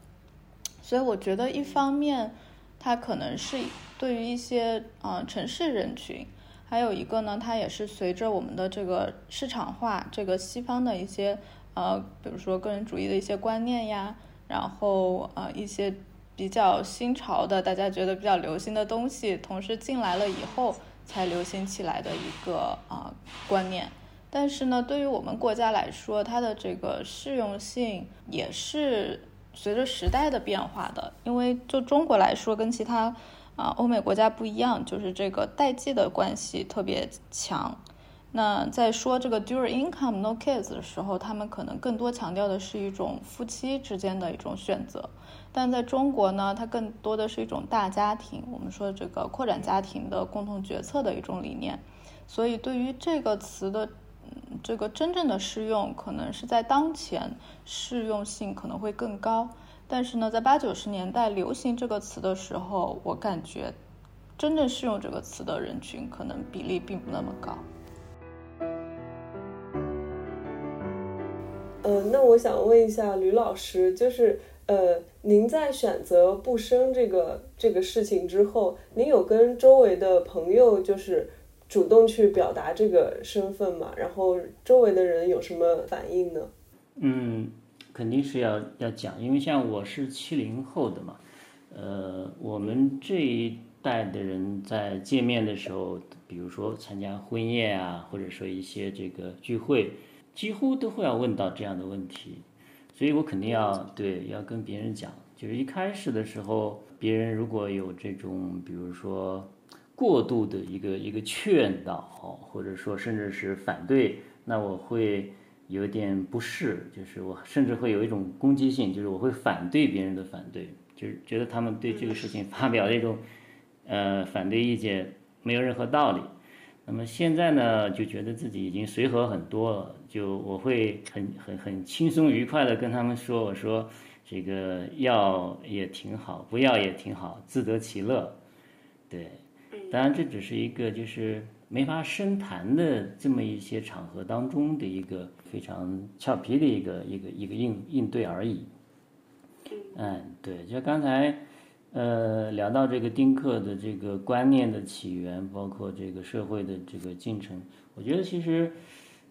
所以我觉得，一方面它可能是对于一些啊城市人群。还有一个呢，它也是随着我们的这个市场化，这个西方的一些呃，比如说个人主义的一些观念呀，然后呃一些比较新潮的，大家觉得比较流行的东西，同时进来了以后才流行起来的一个啊观念。但是呢，对于我们国家来说，它的这个适用性也是随着时代的变化的，因为就中国来说，跟其他。啊，欧美国家不一样，就是这个代际的关系特别强。那在说这个 dual income no kids 的时候，他们可能更多强调的是一种夫妻之间的一种选择，但在中国呢，它更多的是一种大家庭，我们说这个扩展家庭的共同决策的一种理念。所以对于这个词的嗯这个真正的适用，可能是在当前适用性可能会更高。但是呢，在八九十年代流行这个词的时候，我感觉真正适用这个词的人群可能比例并不那么高。嗯，那我想问一下吕老师，就是呃，您在选择不生这个这个事情之后，您有跟周围的朋友就是主动去表达这个身份吗？然后周围的人有什么反应呢？嗯，肯定是要要讲，因为像我是七零后的嘛，呃，我们这一代的人在见面的时候，比如说参加婚宴啊，或者说一些这个聚会。几乎都会要问到这样的问题，所以我肯定要对要跟别人讲，就是一开始的时候，别人如果有这种，比如说过度的一个一个劝导，或者说甚至是反对，那我会有点不适，就是我甚至会有一种攻击性，就是我会反对别人的反对，就是觉得他们对这个事情发表的一种呃反对意见没有任何道理。那么现在呢，就觉得自己已经随和很多了，就我会很很很轻松愉快的跟他们说，我说这个要也挺好，不要也挺好，自得其乐。对，当然这只是一个就是没法深谈的这么一些场合当中的一个非常俏皮的一个一个一个应应对而已。嗯，对，就刚才。呃，聊到这个丁克的这个观念的起源，包括这个社会的这个进程，我觉得其实，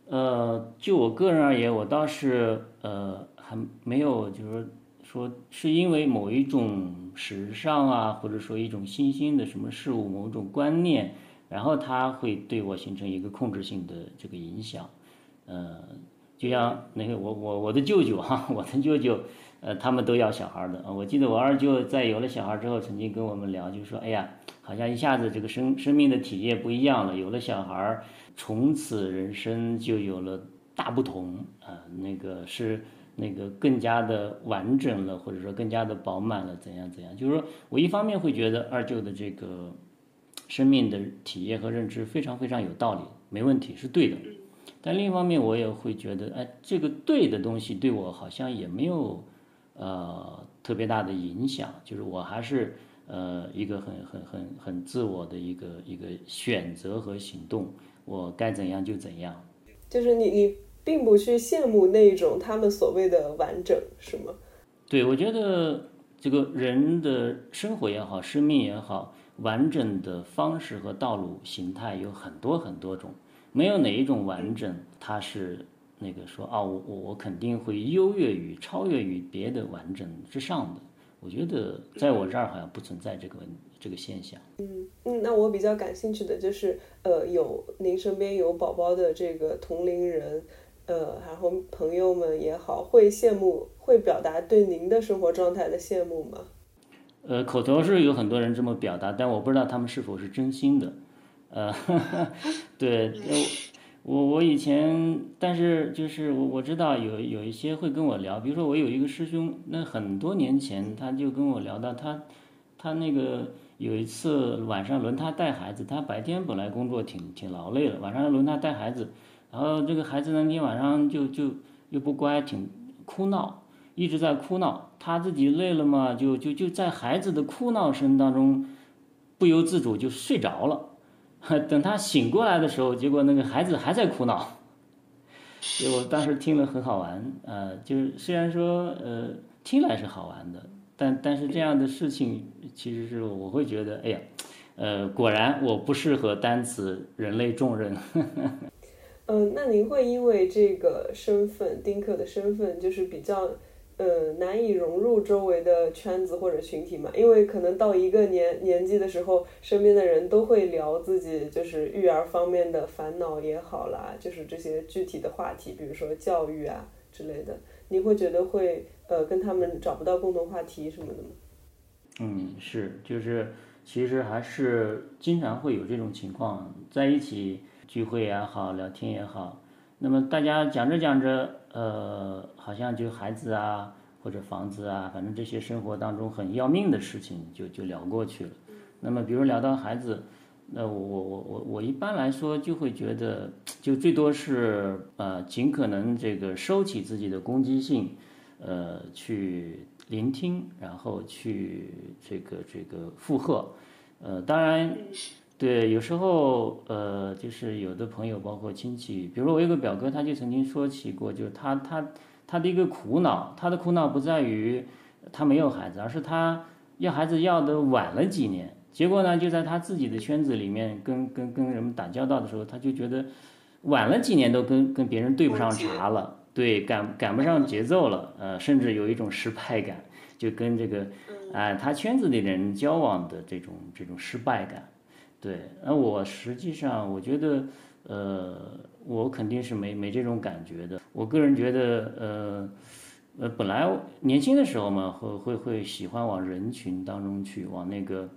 呃，就我个人而言，我倒是呃还没有就是说是因为某一种时尚啊，或者说一种新兴的什么事物、某种观念，然后它会对我形成一个控制性的这个影响。呃，就像那个我我我的舅舅哈，我的舅舅。呃，他们都要小孩的啊！我记得我二舅在有了小孩之后，曾经跟我们聊，就说，哎呀，好像一下子这个生生命的体验不一样了。有了小孩，从此人生就有了大不同啊！那个是那个更加的完整了，或者说更加的饱满了，怎样怎样？就是说我一方面会觉得二舅的这个生命的体验和认知非常非常有道理，没问题，是对的。但另一方面，我也会觉得，哎，这个对的东西对我好像也没有。呃，特别大的影响，就是我还是呃一个很很很很自我的一个一个选择和行动，我该怎样就怎样。就是你你并不去羡慕那一种他们所谓的完整，是吗？对，我觉得这个人的生活也好，生命也好，完整的方式和道路形态有很多很多种，没有哪一种完整，它是。那个说啊，我我我肯定会优越于、超越于别的完整之上的。我觉得在我这儿好像不存在这个问这个现象。嗯嗯，那我比较感兴趣的就是，呃，有您身边有宝宝的这个同龄人，呃，然后朋友们也好，会羡慕，会表达对您的生活状态的羡慕吗？呃，口头是有很多人这么表达，但我不知道他们是否是真心的。呃，对。我我以前，但是就是我我知道有有一些会跟我聊，比如说我有一个师兄，那很多年前他就跟我聊到他，他那个有一次晚上轮他带孩子，他白天本来工作挺挺劳累了，晚上轮他带孩子，然后这个孩子那天晚上就就又不乖，挺哭闹，一直在哭闹，他自己累了嘛，就就就在孩子的哭闹声当中，不由自主就睡着了。等他醒过来的时候，结果那个孩子还在哭闹。结果当时听了很好玩，呃，就是虽然说呃听来是好玩的，但但是这样的事情其实是我会觉得，哎呀，呃，果然我不适合担此人类重任。嗯，那您会因为这个身份，丁克的身份，就是比较。呃，难以融入周围的圈子或者群体嘛，因为可能到一个年年纪的时候，身边的人都会聊自己就是育儿方面的烦恼也好啦，就是这些具体的话题，比如说教育啊之类的，你会觉得会呃跟他们找不到共同话题什么的吗？嗯，是，就是其实还是经常会有这种情况，在一起聚会也好，聊天也好，那么大家讲着讲着，呃，好像就孩子啊或者房子啊，反正这些生活当中很要命的事情就就聊过去了。那么比如聊到孩子。那我我我我我一般来说就会觉得，就最多是呃尽可能这个收起自己的攻击性，呃去聆听，然后去这个这个附和，呃当然，对有时候呃就是有的朋友包括亲戚，比如我有个表哥，他就曾经说起过，就是他他他的一个苦恼，他的苦恼不在于他没有孩子，而是他要孩子要的晚了几年。结果呢，就在他自己的圈子里面，跟跟跟人们打交道的时候，他就觉得晚了几年都跟跟别人对不上茬了，对，赶赶不上节奏了，呃，甚至有一种失败感，就跟这个，啊，他圈子里人交往的这种这种失败感，对，那我实际上我觉得，呃，我肯定是没没这种感觉的。我个人觉得，呃，呃，本来年轻的时候嘛，会会会喜欢往人群当中去，往那个。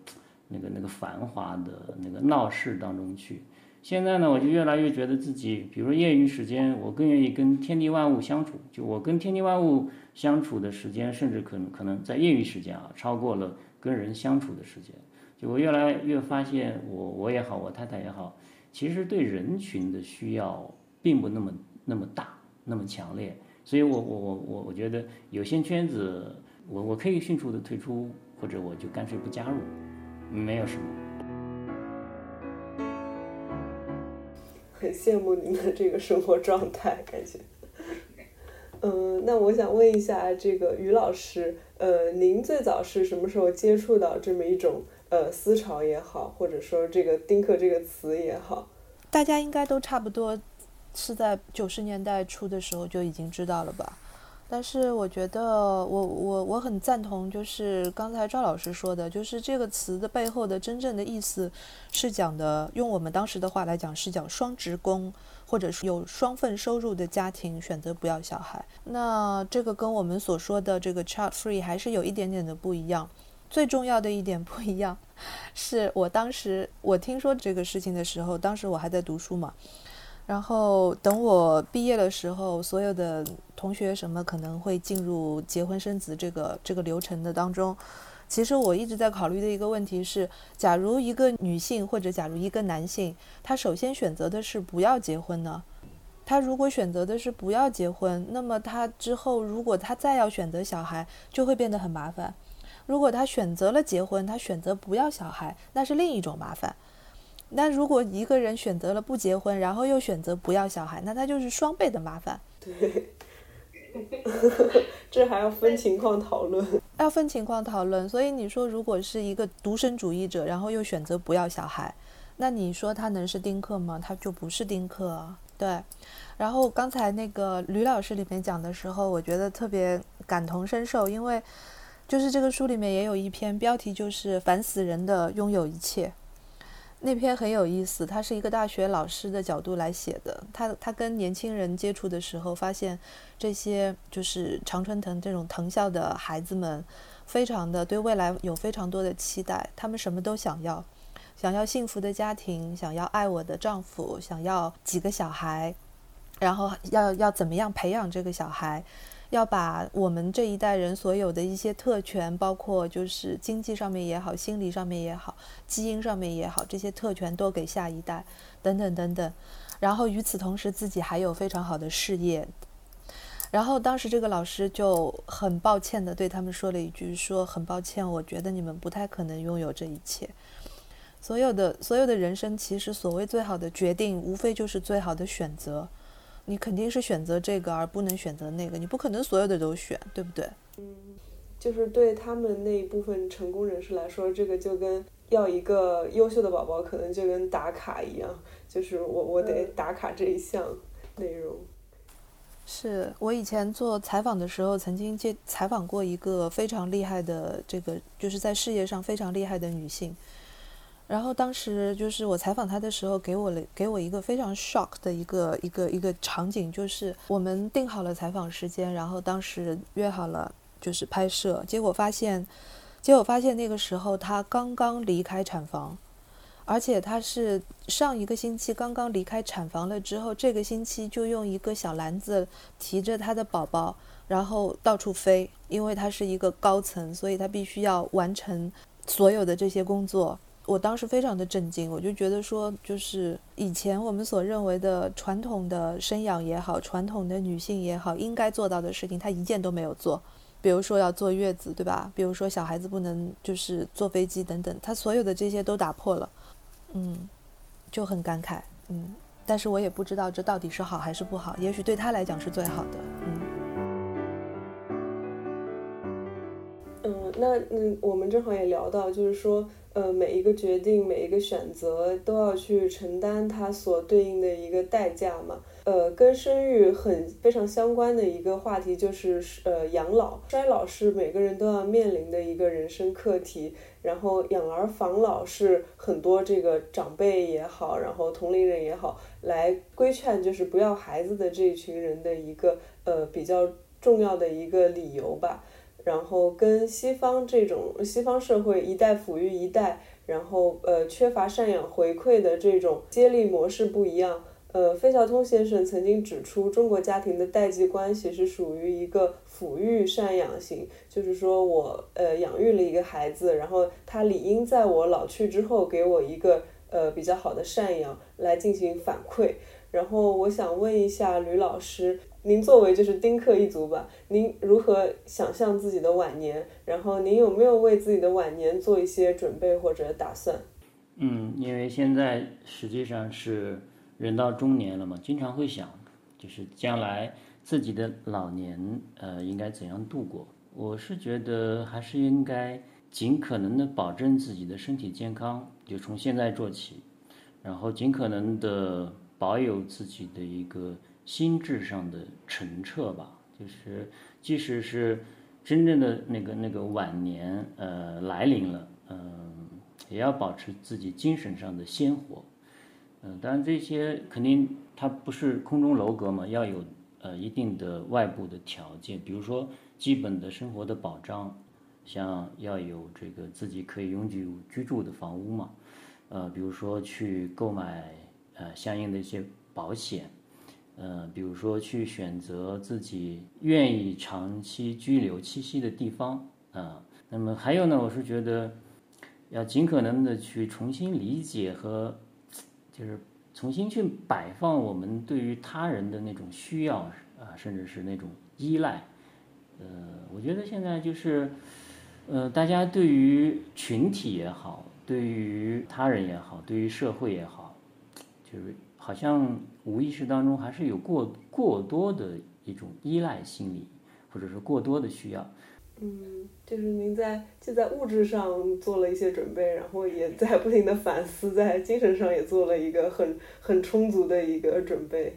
那个那个繁华的那个闹市当中去，现在呢，我就越来越觉得自己，比如说业余时间，我更愿意跟天地万物相处。就我跟天地万物相处的时间，甚至可能可能在业余时间啊，超过了跟人相处的时间。就我越来越发现，我我也好，我太太也好，其实对人群的需要并不那么那么大，那么强烈。所以我我我我我觉得有些圈子，我我可以迅速的退出，或者我就干脆不加入。没有什么，很羡慕您的这个生活状态，感觉。嗯，那我想问一下，这个于老师，呃，您最早是什么时候接触到这么一种呃思潮也好，或者说这个“丁克”这个词也好？大家应该都差不多是在九十年代初的时候就已经知道了吧？但是我觉得，我我我很赞同，就是刚才赵老师说的，就是这个词的背后的真正的意思，是讲的，用我们当时的话来讲，是讲双职工或者是有双份收入的家庭选择不要小孩。那这个跟我们所说的这个 child free 还是有一点点的不一样。最重要的一点不一样，是我当时我听说这个事情的时候，当时我还在读书嘛。然后等我毕业的时候，所有的同学什么可能会进入结婚生子这个这个流程的当中。其实我一直在考虑的一个问题是：假如一个女性或者假如一个男性，他首先选择的是不要结婚呢？他如果选择的是不要结婚，那么他之后如果他再要选择小孩，就会变得很麻烦。如果他选择了结婚，他选择不要小孩，那是另一种麻烦。那如果一个人选择了不结婚，然后又选择不要小孩，那他就是双倍的麻烦。对，这还要分情况讨论。要分情况讨论。所以你说，如果是一个独身主义者，然后又选择不要小孩，那你说他能是丁克吗？他就不是丁克。对。然后刚才那个吕老师里面讲的时候，我觉得特别感同身受，因为就是这个书里面也有一篇标题，就是“烦死人的拥有一切”。那篇很有意思，他是一个大学老师的角度来写的。他他跟年轻人接触的时候，发现这些就是常春藤这种藤校的孩子们，非常的对未来有非常多的期待。他们什么都想要，想要幸福的家庭，想要爱我的丈夫，想要几个小孩，然后要要怎么样培养这个小孩。要把我们这一代人所有的一些特权，包括就是经济上面也好，心理上面也好，基因上面也好，这些特权都给下一代，等等等等。然后与此同时，自己还有非常好的事业。然后当时这个老师就很抱歉的对他们说了一句：“说很抱歉，我觉得你们不太可能拥有这一切。所有的所有的人生，其实所谓最好的决定，无非就是最好的选择。”你肯定是选择这个，而不能选择那个。你不可能所有的都选，对不对？嗯，就是对他们那一部分成功人士来说，这个就跟要一个优秀的宝宝，可能就跟打卡一样，就是我我得打卡这一项内容。是我以前做采访的时候，曾经接采访过一个非常厉害的，这个就是在事业上非常厉害的女性。然后当时就是我采访他的时候，给我了给我一个非常 shock 的一个一个一个场景，就是我们定好了采访时间，然后当时约好了就是拍摄，结果发现，结果发现那个时候他刚刚离开产房，而且他是上一个星期刚刚离开产房了之后，这个星期就用一个小篮子提着他的宝宝，然后到处飞，因为他是一个高层，所以他必须要完成所有的这些工作。我当时非常的震惊，我就觉得说，就是以前我们所认为的传统的生养也好，传统的女性也好，应该做到的事情，她一件都没有做。比如说要坐月子，对吧？比如说小孩子不能就是坐飞机等等，她所有的这些都打破了。嗯，就很感慨。嗯，但是我也不知道这到底是好还是不好，也许对她来讲是最好的。那嗯，我们正好也聊到，就是说。呃，每一个决定，每一个选择，都要去承担它所对应的一个代价嘛。呃，跟生育很非常相关的一个话题就是呃养老，衰老是每个人都要面临的一个人生课题。然后养儿防老是很多这个长辈也好，然后同龄人也好，来规劝就是不要孩子的这一群人的一个呃比较重要的一个理由吧。然后跟西方这种西方社会一代抚育一代，然后呃缺乏赡养回馈的这种接力模式不一样。呃，费孝通先生曾经指出，中国家庭的代际关系是属于一个抚育赡养型，就是说我呃养育了一个孩子，然后他理应在我老去之后给我一个呃比较好的赡养来进行反馈。然后我想问一下吕老师。您作为就是丁克一族吧，您如何想象自己的晚年？然后您有没有为自己的晚年做一些准备或者打算？嗯，因为现在实际上是人到中年了嘛，经常会想，就是将来自己的老年，呃，应该怎样度过？我是觉得还是应该尽可能的保证自己的身体健康，就从现在做起，然后尽可能的保有自己的一个。心智上的澄澈吧，就是即使是真正的那个那个晚年呃来临了，嗯，也要保持自己精神上的鲜活，嗯，当然这些肯定它不是空中楼阁嘛，要有呃一定的外部的条件，比如说基本的生活的保障，像要有这个自己可以永久居住的房屋嘛，呃，比如说去购买呃相应的一些保险。呃，比如说去选择自己愿意长期居留栖息的地方啊。那么还有呢，我是觉得要尽可能的去重新理解和，就是重新去摆放我们对于他人的那种需要啊，甚至是那种依赖。呃，我觉得现在就是，呃，大家对于群体也好，对于他人也好，对于社会也好，就是。好像无意识当中还是有过过多的一种依赖心理，或者是过多的需要。嗯，就是您在就在物质上做了一些准备，然后也在不停的反思，在精神上也做了一个很很充足的一个准备。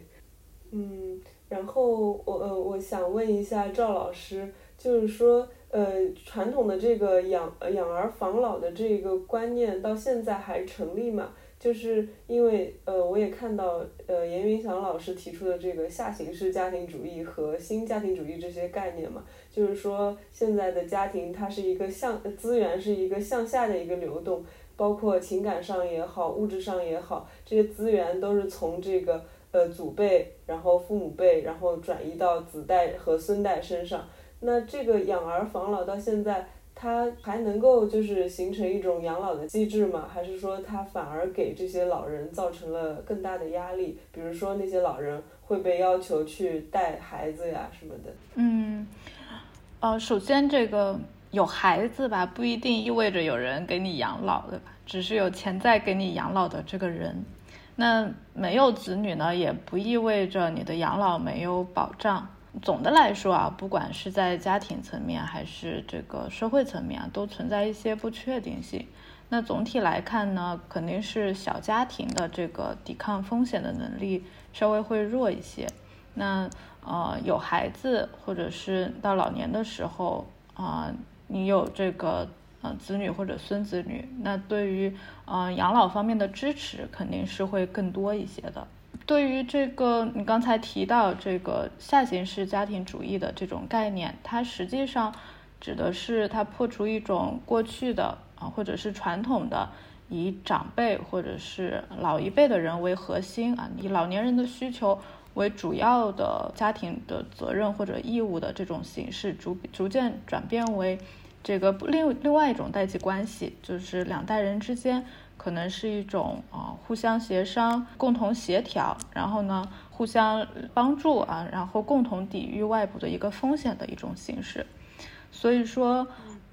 嗯，然后我呃我想问一下赵老师，就是说呃传统的这个养养儿防老的这个观念到现在还成立吗？就是因为呃，我也看到呃，严云祥老师提出的这个下行式家庭主义和新家庭主义这些概念嘛，就是说现在的家庭它是一个向资源是一个向下的一个流动，包括情感上也好，物质上也好，这些资源都是从这个呃祖辈，然后父母辈，然后转移到子代和孙代身上。那这个养儿防老到现在。它还能够就是形成一种养老的机制吗？还是说它反而给这些老人造成了更大的压力？比如说那些老人会被要求去带孩子呀什么的。嗯，呃，首先这个有孩子吧，不一定意味着有人给你养老，对吧？只是有潜在给你养老的这个人。那没有子女呢，也不意味着你的养老没有保障。总的来说啊，不管是在家庭层面还是这个社会层面啊，都存在一些不确定性。那总体来看呢，肯定是小家庭的这个抵抗风险的能力稍微会弱一些。那呃，有孩子或者是到老年的时候啊，你有这个呃子女或者孙子女，那对于呃养老方面的支持肯定是会更多一些的。对于这个，你刚才提到这个下行式家庭主义的这种概念，它实际上指的是它破除一种过去的啊，或者是传统的以长辈或者是老一辈的人为核心啊，以老年人的需求为主要的家庭的责任或者义务的这种形式，逐逐渐转变为这个另另外一种代际关系，就是两代人之间可能是一种啊互相协商、共同协调，然后呢互相帮助啊，然后共同抵御外部的一个风险的一种形式。所以说。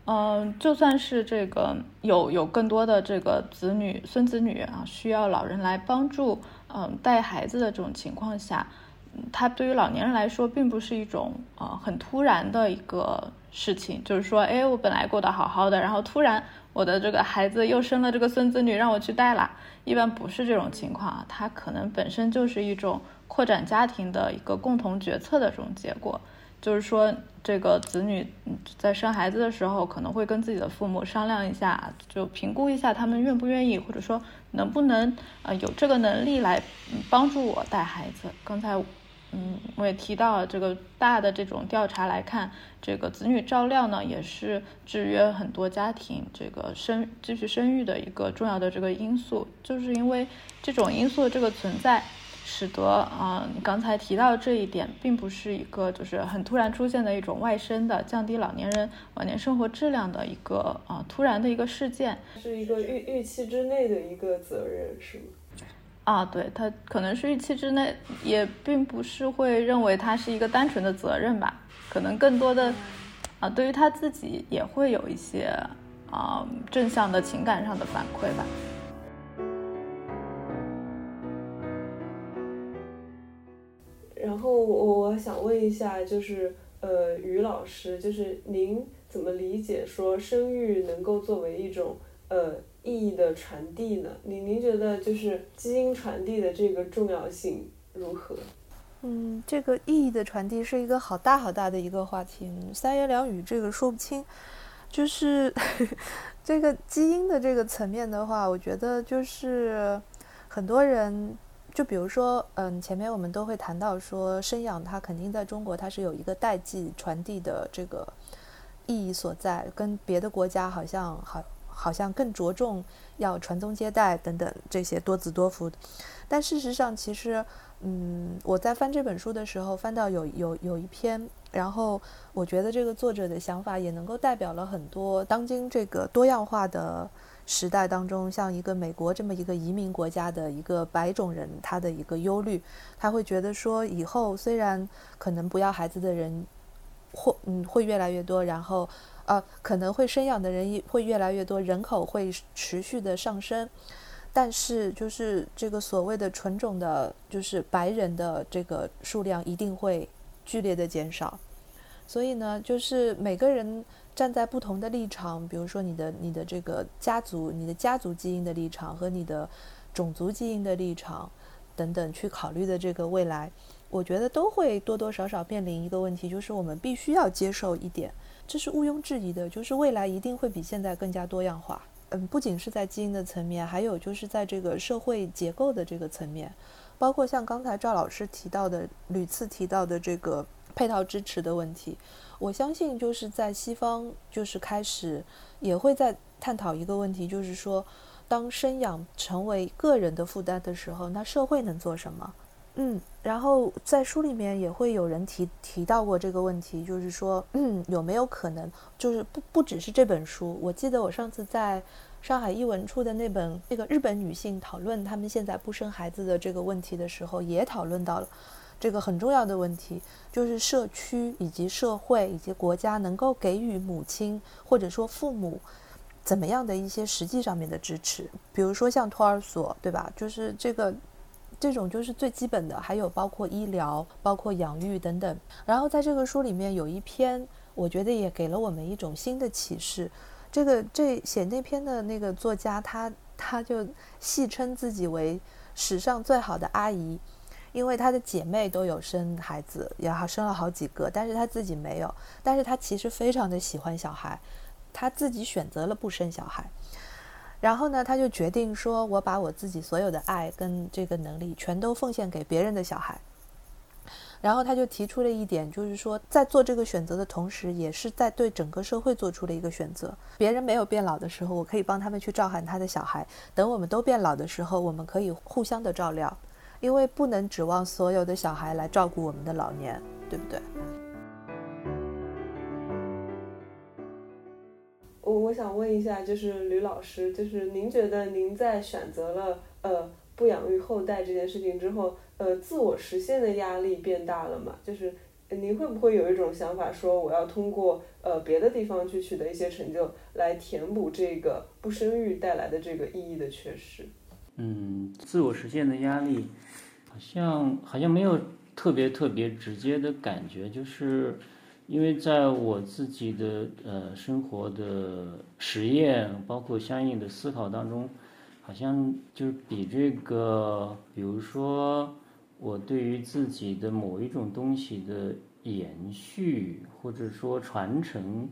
嗯，就算是这个有有更多的这个子女、孙子女啊，需要老人来帮助，嗯，带孩子的这种情况下，他对于老年人来说，并不是一种呃很突然的一个事情。就是说，哎，我本来过得好好的，然后突然我的这个孩子又生了这个孙子女，让我去带啦。一般不是这种情况啊，他可能本身就是一种扩展家庭的一个共同决策的这种结果。就是说，这个子女在生孩子的时候，可能会跟自己的父母商量一下，就评估一下他们愿不愿意，或者说能不能啊有这个能力来帮助我带孩子。刚才，嗯，我也提到了这个大的这种调查来看，这个子女照料呢，也是制约很多家庭这个生继续生育的一个重要的这个因素，就是因为这种因素的这个存在。使得啊，你刚才提到这一点，并不是一个就是很突然出现的一种外生的降低老年人晚年生活质量的一个啊突然的一个事件，是一个预预期之内的一个责任，是吗？啊，对，他可能是预期之内，也并不是会认为他是一个单纯的责任吧，可能更多的啊，对于他自己也会有一些啊正向的情感上的反馈吧。然后我我想问一下，就是呃，于老师，就是您怎么理解说生育能够作为一种呃意义的传递呢？您您觉得就是基因传递的这个重要性如何？嗯，这个意义的传递是一个好大好大的一个话题，三言两语这个说不清。就是 这个基因的这个层面的话，我觉得就是很多人。就比如说，嗯，前面我们都会谈到说，生养它肯定在中国它是有一个代际传递的这个意义所在，跟别的国家好像好，好像更着重要传宗接代等等这些多子多福。但事实上，其实，嗯，我在翻这本书的时候，翻到有有有一篇，然后我觉得这个作者的想法也能够代表了很多当今这个多样化的。时代当中，像一个美国这么一个移民国家的一个白种人，他的一个忧虑，他会觉得说，以后虽然可能不要孩子的人，或嗯会越来越多，然后呃可能会生养的人会越来越多，人口会持续的上升，但是就是这个所谓的纯种的，就是白人的这个数量一定会剧烈的减少，所以呢，就是每个人。站在不同的立场，比如说你的你的这个家族、你的家族基因的立场和你的种族基因的立场等等去考虑的这个未来，我觉得都会多多少少面临一个问题，就是我们必须要接受一点，这是毋庸置疑的，就是未来一定会比现在更加多样化。嗯，不仅是在基因的层面，还有就是在这个社会结构的这个层面，包括像刚才赵老师提到的、屡次提到的这个配套支持的问题。我相信，就是在西方，就是开始也会在探讨一个问题，就是说，当生养成为个人的负担的时候，那社会能做什么？嗯，然后在书里面也会有人提提到过这个问题，就是说，嗯，有没有可能，就是不不只是这本书，我记得我上次在上海译文出的那本那个日本女性讨论她们现在不生孩子的这个问题的时候，也讨论到了。这个很重要的问题就是社区以及社会以及国家能够给予母亲或者说父母怎么样的一些实际上面的支持，比如说像托儿所，对吧？就是这个这种就是最基本的，还有包括医疗、包括养育等等。然后在这个书里面有一篇，我觉得也给了我们一种新的启示。这个这写那篇的那个作家，他他就戏称自己为史上最好的阿姨。因为她的姐妹都有生孩子，也好生了好几个，但是她自己没有。但是她其实非常的喜欢小孩，她自己选择了不生小孩。然后呢，他就决定说：“我把我自己所有的爱跟这个能力全都奉献给别人的小孩。”然后他就提出了一点，就是说在做这个选择的同时，也是在对整个社会做出了一个选择。别人没有变老的时候，我可以帮他们去照看他的小孩；等我们都变老的时候，我们可以互相的照料，因为不能指望所有的小孩来照顾我们的老年，对不对？我我想问一下，就是吕老师，就是您觉得您在选择了呃不养育后代这件事情之后，呃，自我实现的压力变大了吗？就是您会不会有一种想法，说我要通过呃别的地方去取得一些成就，来填补这个不生育带来的这个意义的缺失？嗯，自我实现的压力，好像好像没有特别特别直接的感觉，就是。因为在我自己的呃生活的实验，包括相应的思考当中，好像就是比这个，比如说我对于自己的某一种东西的延续，或者说传承，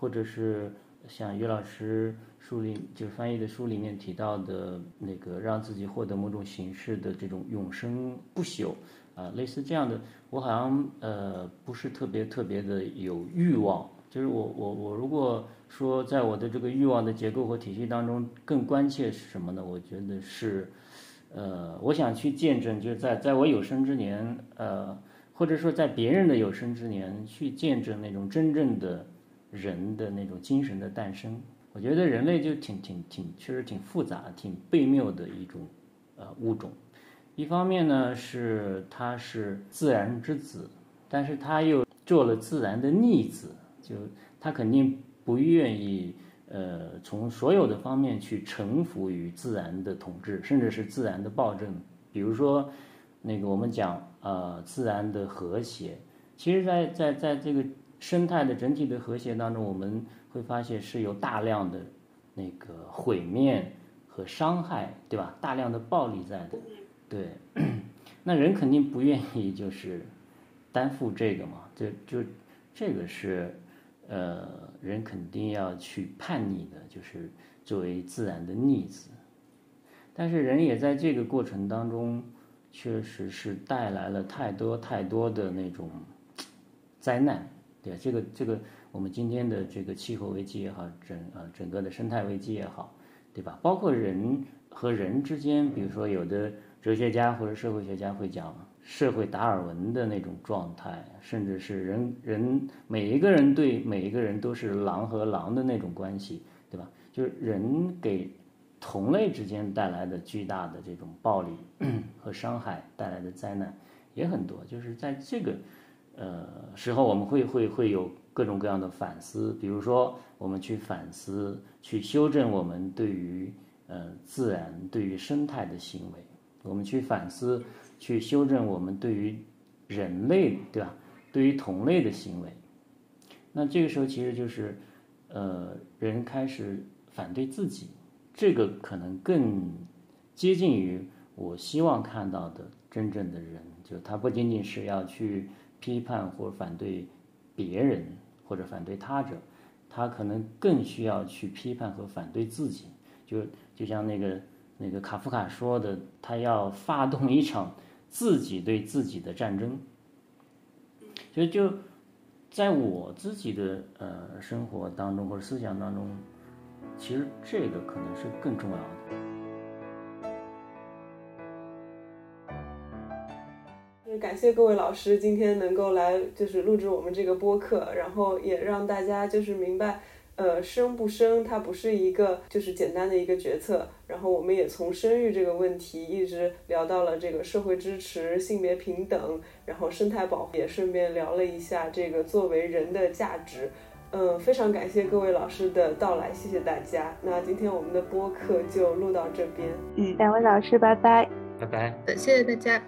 或者是像于老师书里就是翻译的书里面提到的那个，让自己获得某种形式的这种永生不朽。啊，类似这样的，我好像呃不是特别特别的有欲望，就是我我我如果说在我的这个欲望的结构和体系当中，更关切是什么呢？我觉得是，呃，我想去见证，就是在在我有生之年，呃，或者说在别人的有生之年，去见证那种真正的人的那种精神的诞生。我觉得人类就挺挺挺，确实挺复杂、挺悖谬的一种呃物种。一方面呢，是他是自然之子，但是他又做了自然的逆子，就他肯定不愿意，呃，从所有的方面去臣服于自然的统治，甚至是自然的暴政。比如说，那个我们讲，呃，自然的和谐，其实，在在在这个生态的整体的和谐当中，我们会发现是有大量的那个毁灭和伤害，对吧？大量的暴力在的。对，那人肯定不愿意就是担负这个嘛，就就这个是呃人肯定要去叛逆的，就是作为自然的逆子。但是人也在这个过程当中，确实是带来了太多太多的那种灾难，对这个这个我们今天的这个气候危机也好，整呃整个的生态危机也好，对吧？包括人和人之间，比如说有的。哲学家或者社会学家会讲社会达尔文的那种状态，甚至是人人每一个人对每一个人都是狼和狼的那种关系，对吧？就是人给同类之间带来的巨大的这种暴力 和伤害带来的灾难也很多。就是在这个呃时候，我们会会会有各种各样的反思，比如说我们去反思、去修正我们对于呃自然、对于生态的行为。我们去反思，去修正我们对于人类，对吧？对于同类的行为，那这个时候其实就是，呃，人开始反对自己，这个可能更接近于我希望看到的真正的人，就他不仅仅是要去批判或反对别人或者反对他者，他可能更需要去批判和反对自己，就就像那个。那个卡夫卡说的，他要发动一场自己对自己的战争。所以就在我自己的呃生活当中或者思想当中，其实这个可能是更重要的。感谢各位老师今天能够来就是录制我们这个播客，然后也让大家就是明白。呃，生不生，它不是一个就是简单的一个决策。然后我们也从生育这个问题一直聊到了这个社会支持、性别平等，然后生态保护，也顺便聊了一下这个作为人的价值。嗯，非常感谢各位老师的到来，谢谢大家。那今天我们的播客就录到这边。嗯，两位老师，拜拜，拜拜，谢谢大家。